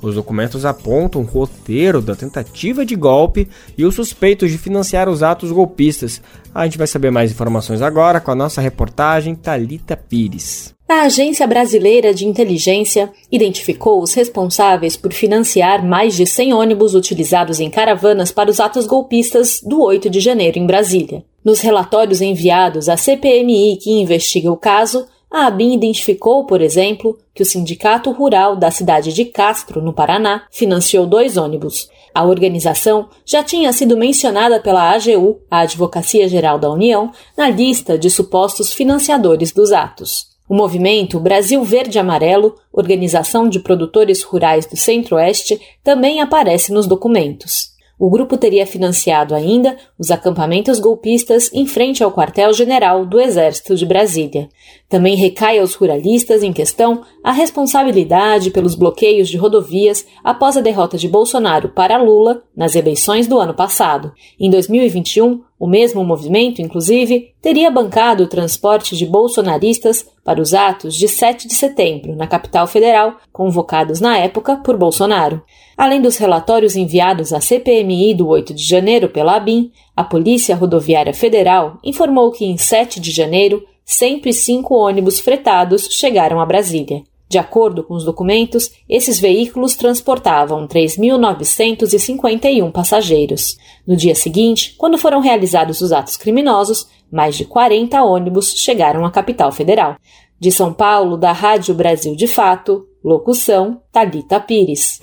Os documentos apontam o roteiro da tentativa de golpe e os suspeitos de financiar os atos golpistas. A gente vai saber mais informações agora com a nossa reportagem Talita Pires. A Agência Brasileira de Inteligência identificou os responsáveis por financiar mais de 100 ônibus utilizados em caravanas para os atos golpistas do 8 de janeiro em Brasília. Nos relatórios enviados à CPMI que investiga o caso, a ABIN identificou, por exemplo, que o Sindicato Rural da cidade de Castro, no Paraná, financiou dois ônibus. A organização já tinha sido mencionada pela AGU, a Advocacia Geral da União, na lista de supostos financiadores dos atos. O movimento Brasil Verde Amarelo, organização de produtores rurais do Centro-Oeste, também aparece nos documentos. O grupo teria financiado ainda os acampamentos golpistas em frente ao quartel-general do Exército de Brasília. Também recai aos ruralistas em questão a responsabilidade pelos bloqueios de rodovias após a derrota de Bolsonaro para Lula nas eleições do ano passado. Em 2021, o mesmo movimento, inclusive, teria bancado o transporte de bolsonaristas para os atos de 7 de setembro, na capital federal, convocados na época por Bolsonaro. Além dos relatórios enviados à CPMI do 8 de janeiro pela ABIN, a Polícia Rodoviária Federal informou que em 7 de janeiro, 105 ônibus fretados chegaram a Brasília. De acordo com os documentos, esses veículos transportavam 3.951 passageiros. No dia seguinte, quando foram realizados os atos criminosos, mais de 40 ônibus chegaram à capital federal. De São Paulo, da Rádio Brasil de Fato, locução Talita Pires.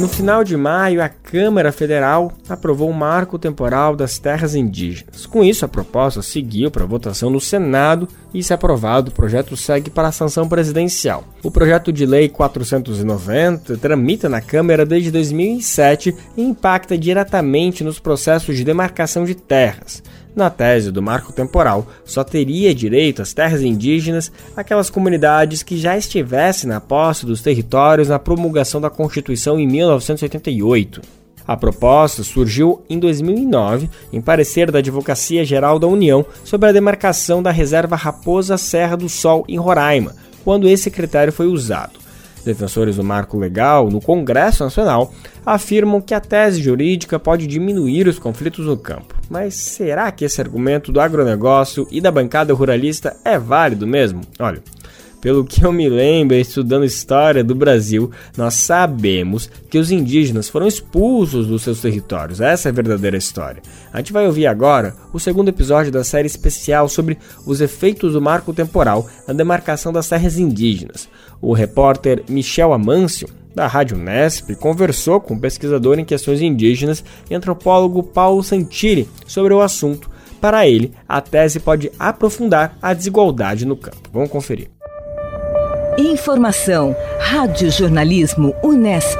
No final de maio, a Câmara Federal aprovou o marco temporal das terras indígenas. Com isso, a proposta seguiu para votação no Senado e, se aprovado, o projeto segue para a sanção presidencial. O projeto de lei 490 tramita na Câmara desde 2007 e impacta diretamente nos processos de demarcação de terras. Na tese do marco temporal, só teria direito às terras indígenas aquelas comunidades que já estivessem na posse dos territórios na promulgação da Constituição em 1988. A proposta surgiu em 2009 em parecer da Advocacia Geral da União sobre a demarcação da reserva Raposa Serra do Sol em Roraima, quando esse critério foi usado. Defensores do marco legal no Congresso Nacional afirmam que a tese jurídica pode diminuir os conflitos no campo. Mas será que esse argumento do agronegócio e da bancada ruralista é válido mesmo? Olha, Pelo que eu me lembro, estudando história do Brasil, nós sabemos que os indígenas foram expulsos dos seus territórios. Essa é a verdadeira história. A gente vai ouvir agora o segundo episódio da série especial sobre os efeitos do marco temporal na demarcação das terras indígenas. O repórter Michel Amâncio da Rádio Nesp, conversou com o pesquisador em questões indígenas e antropólogo Paulo Santilli sobre o assunto. Para ele, a tese pode aprofundar a desigualdade no campo. Vamos conferir. Informação, Rádio Jornalismo Unesp.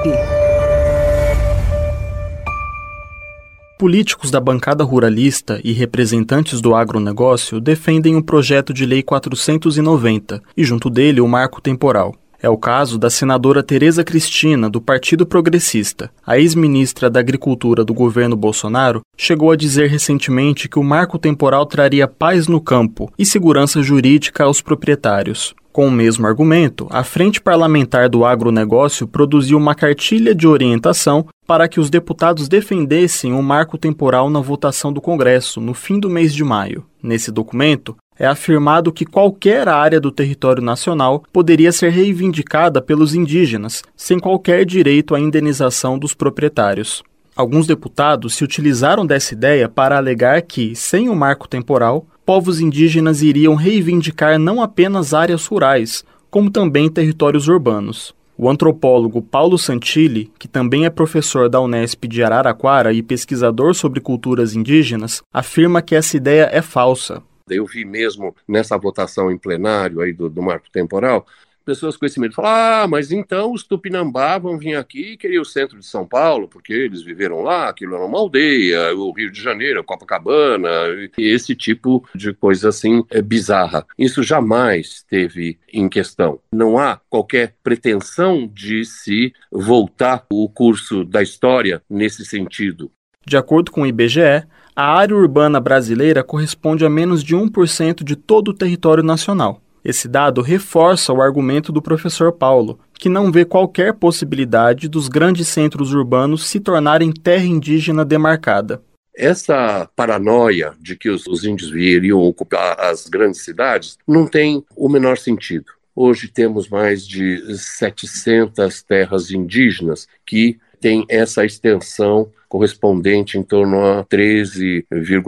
Políticos da bancada ruralista e representantes do agronegócio defendem o projeto de Lei 490 e, junto dele, o marco temporal. É o caso da senadora Tereza Cristina, do Partido Progressista. A ex-ministra da Agricultura do governo Bolsonaro chegou a dizer recentemente que o marco temporal traria paz no campo e segurança jurídica aos proprietários. Com o mesmo argumento, a Frente Parlamentar do Agronegócio produziu uma cartilha de orientação para que os deputados defendessem o marco temporal na votação do Congresso no fim do mês de maio. Nesse documento, é afirmado que qualquer área do território nacional poderia ser reivindicada pelos indígenas, sem qualquer direito à indenização dos proprietários. Alguns deputados se utilizaram dessa ideia para alegar que, sem o marco temporal, povos indígenas iriam reivindicar não apenas áreas rurais, como também territórios urbanos. O antropólogo Paulo Santilli, que também é professor da Unesp de Araraquara e pesquisador sobre culturas indígenas, afirma que essa ideia é falsa. Eu vi mesmo nessa votação em plenário aí do, do marco temporal, pessoas com esse medo falam: ah, mas então os Tupinambá vão vir aqui e querer o centro de São Paulo, porque eles viveram lá, aquilo era uma aldeia, o Rio de Janeiro, Copacabana, esse tipo de coisa assim é bizarra. Isso jamais teve em questão. Não há qualquer pretensão de se voltar o curso da história nesse sentido. De acordo com o IBGE, a área urbana brasileira corresponde a menos de 1% de todo o território nacional. Esse dado reforça o argumento do professor Paulo, que não vê qualquer possibilidade dos grandes centros urbanos se tornarem terra indígena demarcada. Essa paranoia de que os, os índios viriam ocupar as grandes cidades não tem o menor sentido. Hoje temos mais de 700 terras indígenas que têm essa extensão correspondente em torno a 13,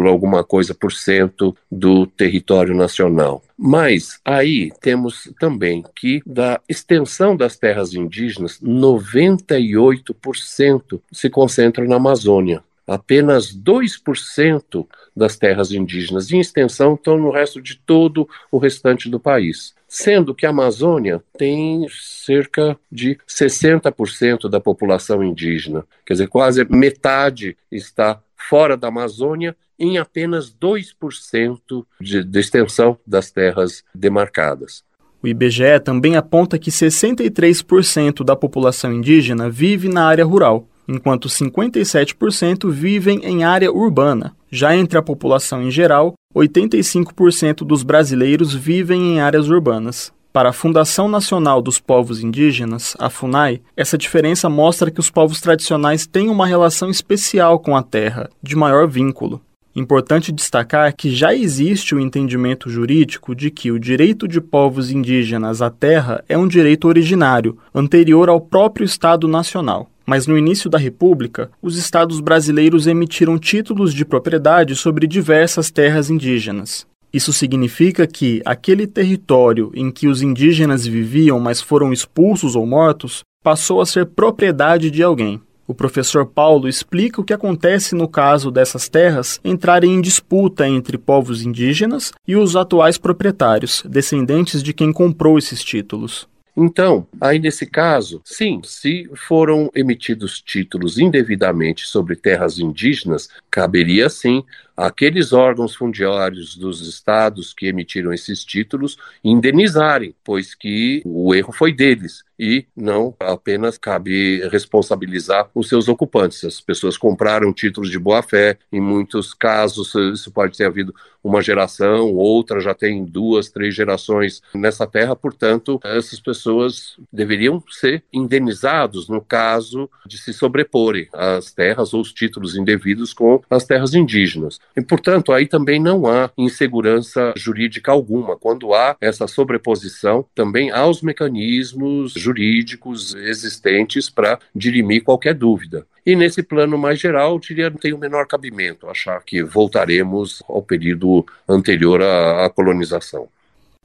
alguma coisa por cento do território nacional. Mas aí temos também que da extensão das terras indígenas, 98% se concentra na Amazônia. Apenas 2% das terras indígenas em extensão estão no resto de todo o restante do país sendo que a Amazônia tem cerca de 60% da população indígena. Quer dizer, quase metade está fora da Amazônia em apenas 2% de, de extensão das terras demarcadas. O IBGE também aponta que 63% da população indígena vive na área rural, enquanto 57% vivem em área urbana. Já entre a população em geral, 85% dos brasileiros vivem em áreas urbanas. Para a Fundação Nacional dos Povos Indígenas, a FUNAI, essa diferença mostra que os povos tradicionais têm uma relação especial com a terra, de maior vínculo. Importante destacar que já existe o entendimento jurídico de que o direito de povos indígenas à terra é um direito originário, anterior ao próprio Estado Nacional. Mas no início da República, os estados brasileiros emitiram títulos de propriedade sobre diversas terras indígenas. Isso significa que aquele território em que os indígenas viviam, mas foram expulsos ou mortos, passou a ser propriedade de alguém. O professor Paulo explica o que acontece no caso dessas terras entrarem em disputa entre povos indígenas e os atuais proprietários, descendentes de quem comprou esses títulos. Então, aí nesse caso, sim, se foram emitidos títulos indevidamente sobre terras indígenas, caberia sim aqueles órgãos fundiários dos estados que emitiram esses títulos indenizarem, pois que o erro foi deles e não apenas cabe responsabilizar os seus ocupantes. As pessoas compraram títulos de boa fé, em muitos casos isso pode ter havido uma geração, outra já tem duas, três gerações nessa terra, portanto, essas pessoas deveriam ser indenizados no caso de se sobreporem as terras ou os títulos indevidos com as terras indígenas. E, portanto, aí também não há insegurança jurídica alguma. Quando há essa sobreposição, também há os mecanismos jurídicos existentes para dirimir qualquer dúvida. E nesse plano mais geral, eu diria não tem o menor cabimento achar que voltaremos ao período anterior à, à colonização.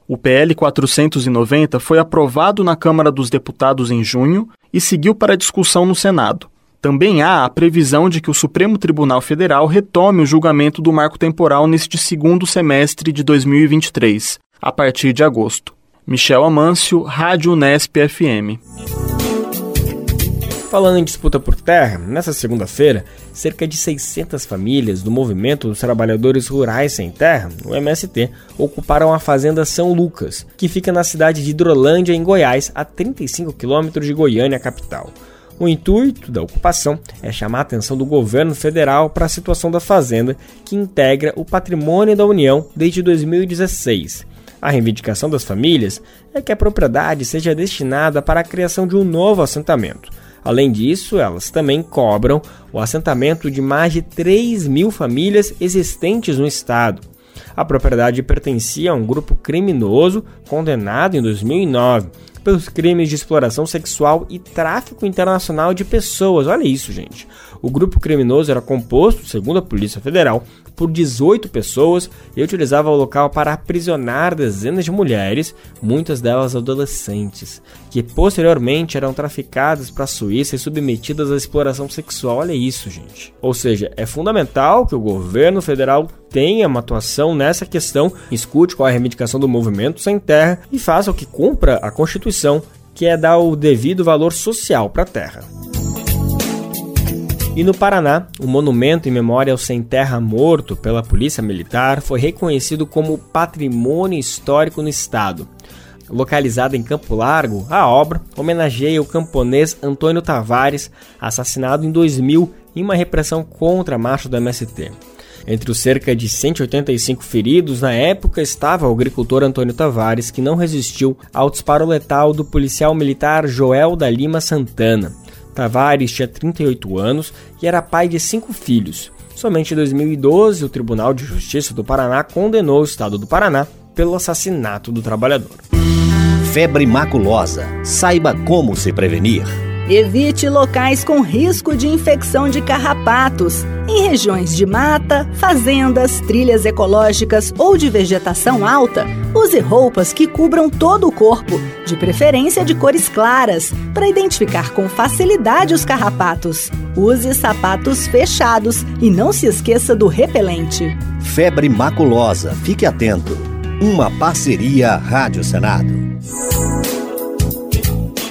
O PL 490 foi aprovado na Câmara dos Deputados em junho e seguiu para discussão no Senado. Também há a previsão de que o Supremo Tribunal Federal retome o julgamento do marco temporal neste segundo semestre de 2023, a partir de agosto. Michel Amâncio, Rádio Unesp FM. Falando em disputa por terra, nessa segunda-feira, cerca de 600 famílias do Movimento dos Trabalhadores Rurais Sem Terra, o MST, ocuparam a Fazenda São Lucas, que fica na cidade de Hidrolândia, em Goiás, a 35 quilômetros de Goiânia, capital. O intuito da ocupação é chamar a atenção do governo federal para a situação da fazenda, que integra o patrimônio da União desde 2016. A reivindicação das famílias é que a propriedade seja destinada para a criação de um novo assentamento. Além disso, elas também cobram o assentamento de mais de 3 mil famílias existentes no estado. A propriedade pertencia a um grupo criminoso condenado em 2009 pelos crimes de exploração sexual e tráfico internacional de pessoas. Olha isso, gente. O grupo criminoso era composto, segundo a Polícia Federal, por 18 pessoas e utilizava o local para aprisionar dezenas de mulheres, muitas delas adolescentes, que posteriormente eram traficadas para a Suíça e submetidas à exploração sexual. Olha isso, gente. Ou seja, é fundamental que o governo federal tenha uma atuação nessa questão, escute qual é a reivindicação do movimento sem terra e faça o que cumpra a Constituição, que é dar o devido valor social para a terra. E no Paraná, o monumento em memória ao sem terra morto pela Polícia Militar foi reconhecido como patrimônio histórico no estado. Localizada em Campo Largo, a obra homenageia o camponês Antônio Tavares, assassinado em 2000 em uma repressão contra a marcha do MST. Entre os cerca de 185 feridos na época estava o agricultor Antônio Tavares, que não resistiu ao disparo letal do policial militar Joel da Lima Santana. Tavares tinha 38 anos e era pai de cinco filhos. Somente em 2012, o Tribunal de Justiça do Paraná condenou o Estado do Paraná pelo assassinato do trabalhador. Febre maculosa. Saiba como se prevenir. Evite locais com risco de infecção de carrapatos. Em regiões de mata, fazendas, trilhas ecológicas ou de vegetação alta, use roupas que cubram todo o corpo, de preferência de cores claras, para identificar com facilidade os carrapatos. Use sapatos fechados e não se esqueça do repelente. Febre maculosa. Fique atento. Uma parceria Rádio Senado.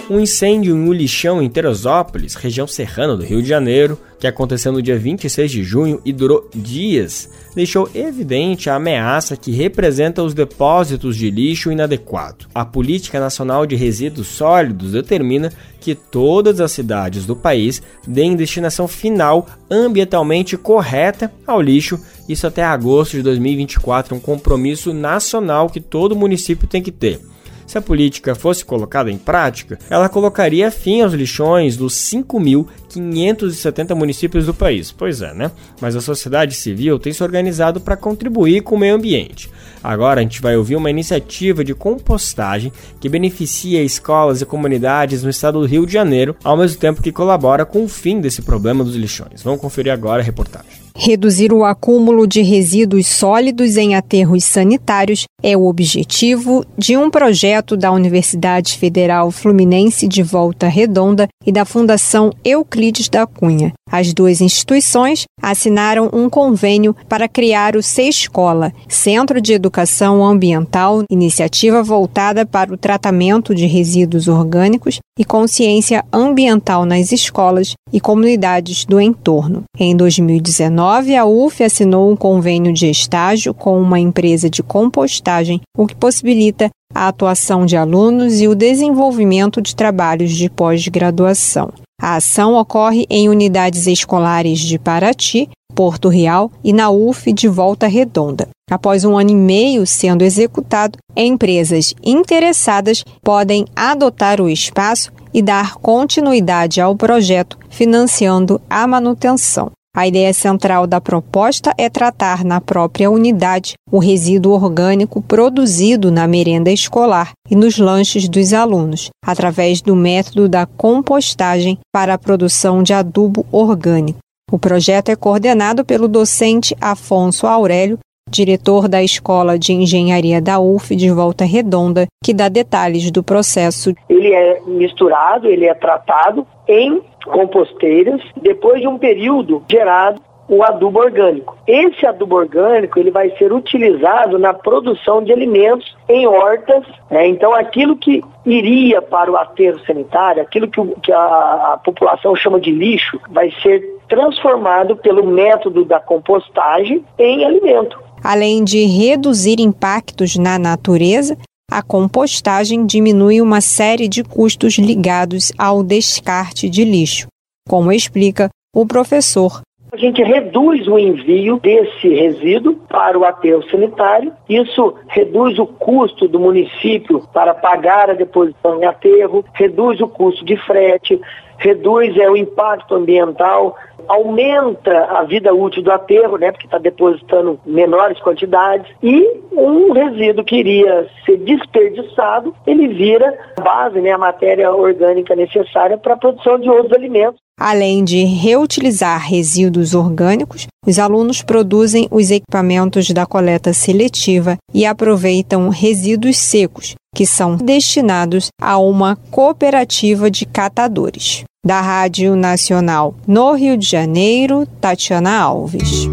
Um incêndio em um lixão em Teresópolis, região serrana do Rio de Janeiro, que aconteceu no dia 26 de junho e durou dias, deixou evidente a ameaça que representa os depósitos de lixo inadequado. A Política Nacional de Resíduos Sólidos determina que todas as cidades do país deem destinação final ambientalmente correta ao lixo, isso até agosto de 2024, um compromisso nacional que todo município tem que ter. Se a política fosse colocada em prática, ela colocaria fim aos lixões dos 5.570 municípios do país. Pois é, né? Mas a sociedade civil tem se organizado para contribuir com o meio ambiente. Agora a gente vai ouvir uma iniciativa de compostagem que beneficia escolas e comunidades no estado do Rio de Janeiro, ao mesmo tempo que colabora com o fim desse problema dos lixões. Vamos conferir agora a reportagem. Reduzir o acúmulo de resíduos sólidos em aterros sanitários é o objetivo de um projeto da Universidade Federal Fluminense de Volta Redonda e da Fundação Euclides da Cunha. As duas instituições assinaram um convênio para criar o Escola, Centro de Educação Ambiental, iniciativa voltada para o tratamento de resíduos orgânicos e consciência ambiental nas escolas e comunidades do entorno. Em 2019, a UF assinou um convênio de estágio com uma empresa de compostagem, o que possibilita a atuação de alunos e o desenvolvimento de trabalhos de pós-graduação. A ação ocorre em unidades escolares de Paraty, Porto Real e na UF de Volta Redonda. Após um ano e meio sendo executado, empresas interessadas podem adotar o espaço e dar continuidade ao projeto, financiando a manutenção. A ideia central da proposta é tratar na própria unidade o resíduo orgânico produzido na merenda escolar e nos lanches dos alunos, através do método da compostagem para a produção de adubo orgânico. O projeto é coordenado pelo docente Afonso Aurélio, diretor da Escola de Engenharia da UF de Volta Redonda, que dá detalhes do processo. Ele é misturado, ele é tratado em composteiras, depois de um período gerado o adubo orgânico. Esse adubo orgânico ele vai ser utilizado na produção de alimentos em hortas. Né? Então, aquilo que iria para o aterro sanitário, aquilo que, que a, a população chama de lixo, vai ser transformado pelo método da compostagem em alimento. Além de reduzir impactos na natureza, a compostagem diminui uma série de custos ligados ao descarte de lixo, como explica o professor a gente reduz o envio desse resíduo para o aterro sanitário. Isso reduz o custo do município para pagar a deposição em aterro, reduz o custo de frete, reduz é, o impacto ambiental, aumenta a vida útil do aterro, né, porque está depositando menores quantidades, e um resíduo que iria ser desperdiçado, ele vira a base, né, a matéria orgânica necessária para a produção de outros alimentos. Além de reutilizar resíduos orgânicos, os alunos produzem os equipamentos da coleta seletiva e aproveitam resíduos secos, que são destinados a uma cooperativa de catadores. Da Rádio Nacional no Rio de Janeiro, Tatiana Alves.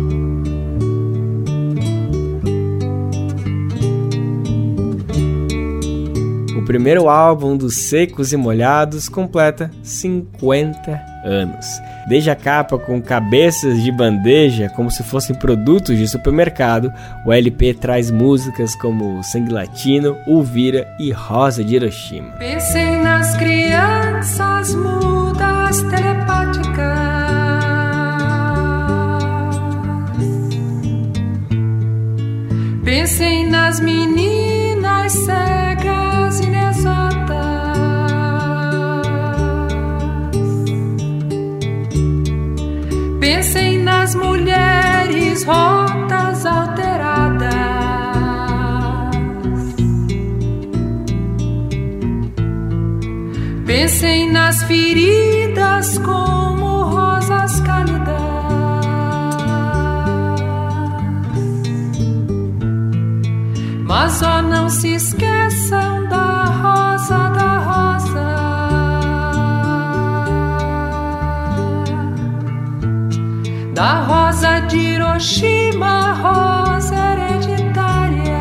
O primeiro álbum dos Secos e Molhados completa 50 anos. Desde a capa com cabeças de bandeja como se fossem produtos de supermercado, o LP traz músicas como Sangue Latino, Ulvira e Rosa de Hiroshima. Pensem nas crianças mudas telepáticas. Pensem nas meninas cegas Pensem nas mulheres rotas alteradas. Pensem nas feridas como rosas cálidas. Mas ó, não se esqueçam da da rosa de Hiroshima, rosa hereditária.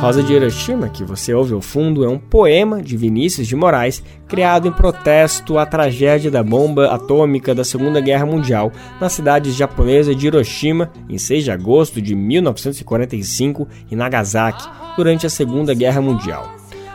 Rosa de Hiroshima, que você ouve ao fundo, é um poema de Vinícius de Moraes, criado em protesto à tragédia da bomba atômica da Segunda Guerra Mundial na cidade japonesa de Hiroshima, em 6 de agosto de 1945, e Nagasaki, durante a Segunda Guerra Mundial.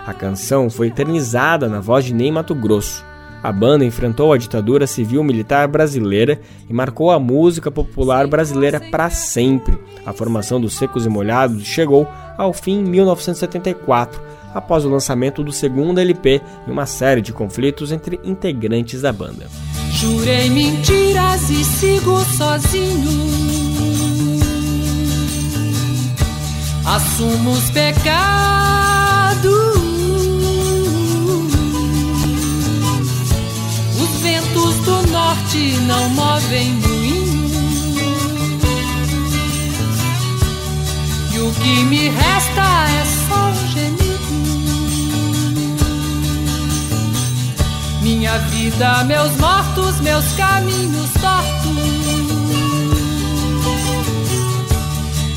A canção foi eternizada na voz de Ney Mato Grosso. A banda enfrentou a ditadura civil-militar brasileira e marcou a música popular brasileira para sempre. A formação dos Secos e Molhados chegou ao fim em 1974, após o lançamento do segundo LP e uma série de conflitos entre integrantes da banda. Jurei mentiras e sigo sozinho. Assumo os pecados ventos do norte não movem moinho. E o que me resta é só um gemido. Minha vida, meus mortos, meus caminhos tortos.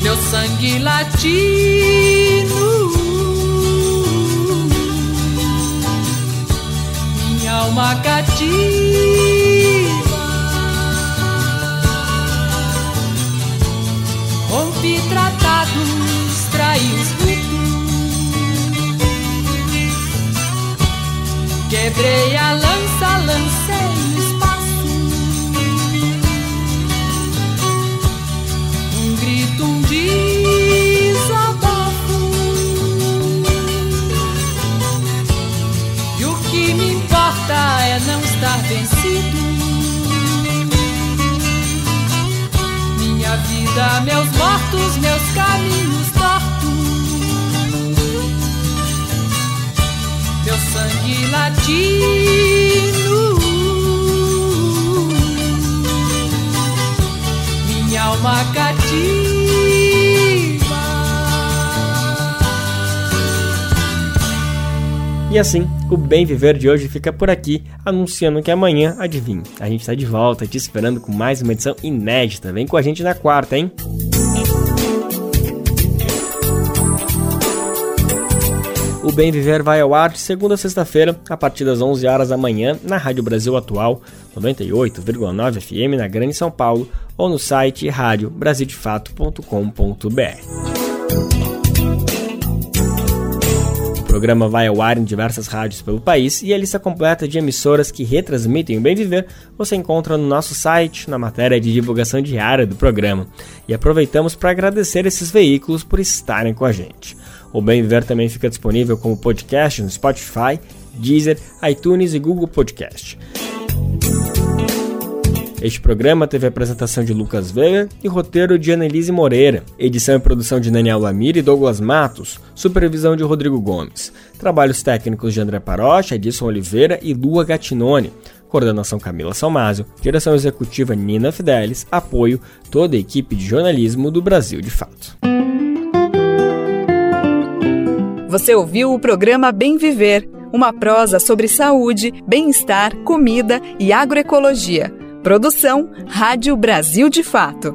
Meu sangue latino. Alma cativa. Rompi tratados, traí os. Quebrei a lança, lancei no espaço. Um grito, um desabafo. Meus mortos, meus caminhos tortos. Meu sangue latino. Minha alma cativa. E assim, o Bem Viver de hoje fica por aqui, anunciando que amanhã, adivinha, a gente está de volta te esperando com mais uma edição inédita. Vem com a gente na quarta, hein? O Bem Viver vai ao ar de segunda a sexta-feira, a partir das 11 horas da manhã, na Rádio Brasil Atual, 98,9 FM na Grande São Paulo, ou no site radiobrasildefato.com.br programa vai ao ar em diversas rádios pelo país e a lista completa de emissoras que retransmitem o Bem Viver você encontra no nosso site, na matéria de divulgação diária do programa. E aproveitamos para agradecer esses veículos por estarem com a gente. O Bem Viver também fica disponível como podcast no Spotify, Deezer, iTunes e Google Podcast. Este programa teve apresentação de Lucas Veiga e roteiro de Annelise Moreira, edição e produção de Daniel Lamir e Douglas Matos, supervisão de Rodrigo Gomes, trabalhos técnicos de André Parocha, Edson Oliveira e Lua Gattinone, coordenação Camila Salmásio, direção executiva Nina Fidelis, apoio toda a equipe de jornalismo do Brasil de Fato. Você ouviu o programa Bem Viver, uma prosa sobre saúde, bem-estar, comida e agroecologia Produção Rádio Brasil de Fato.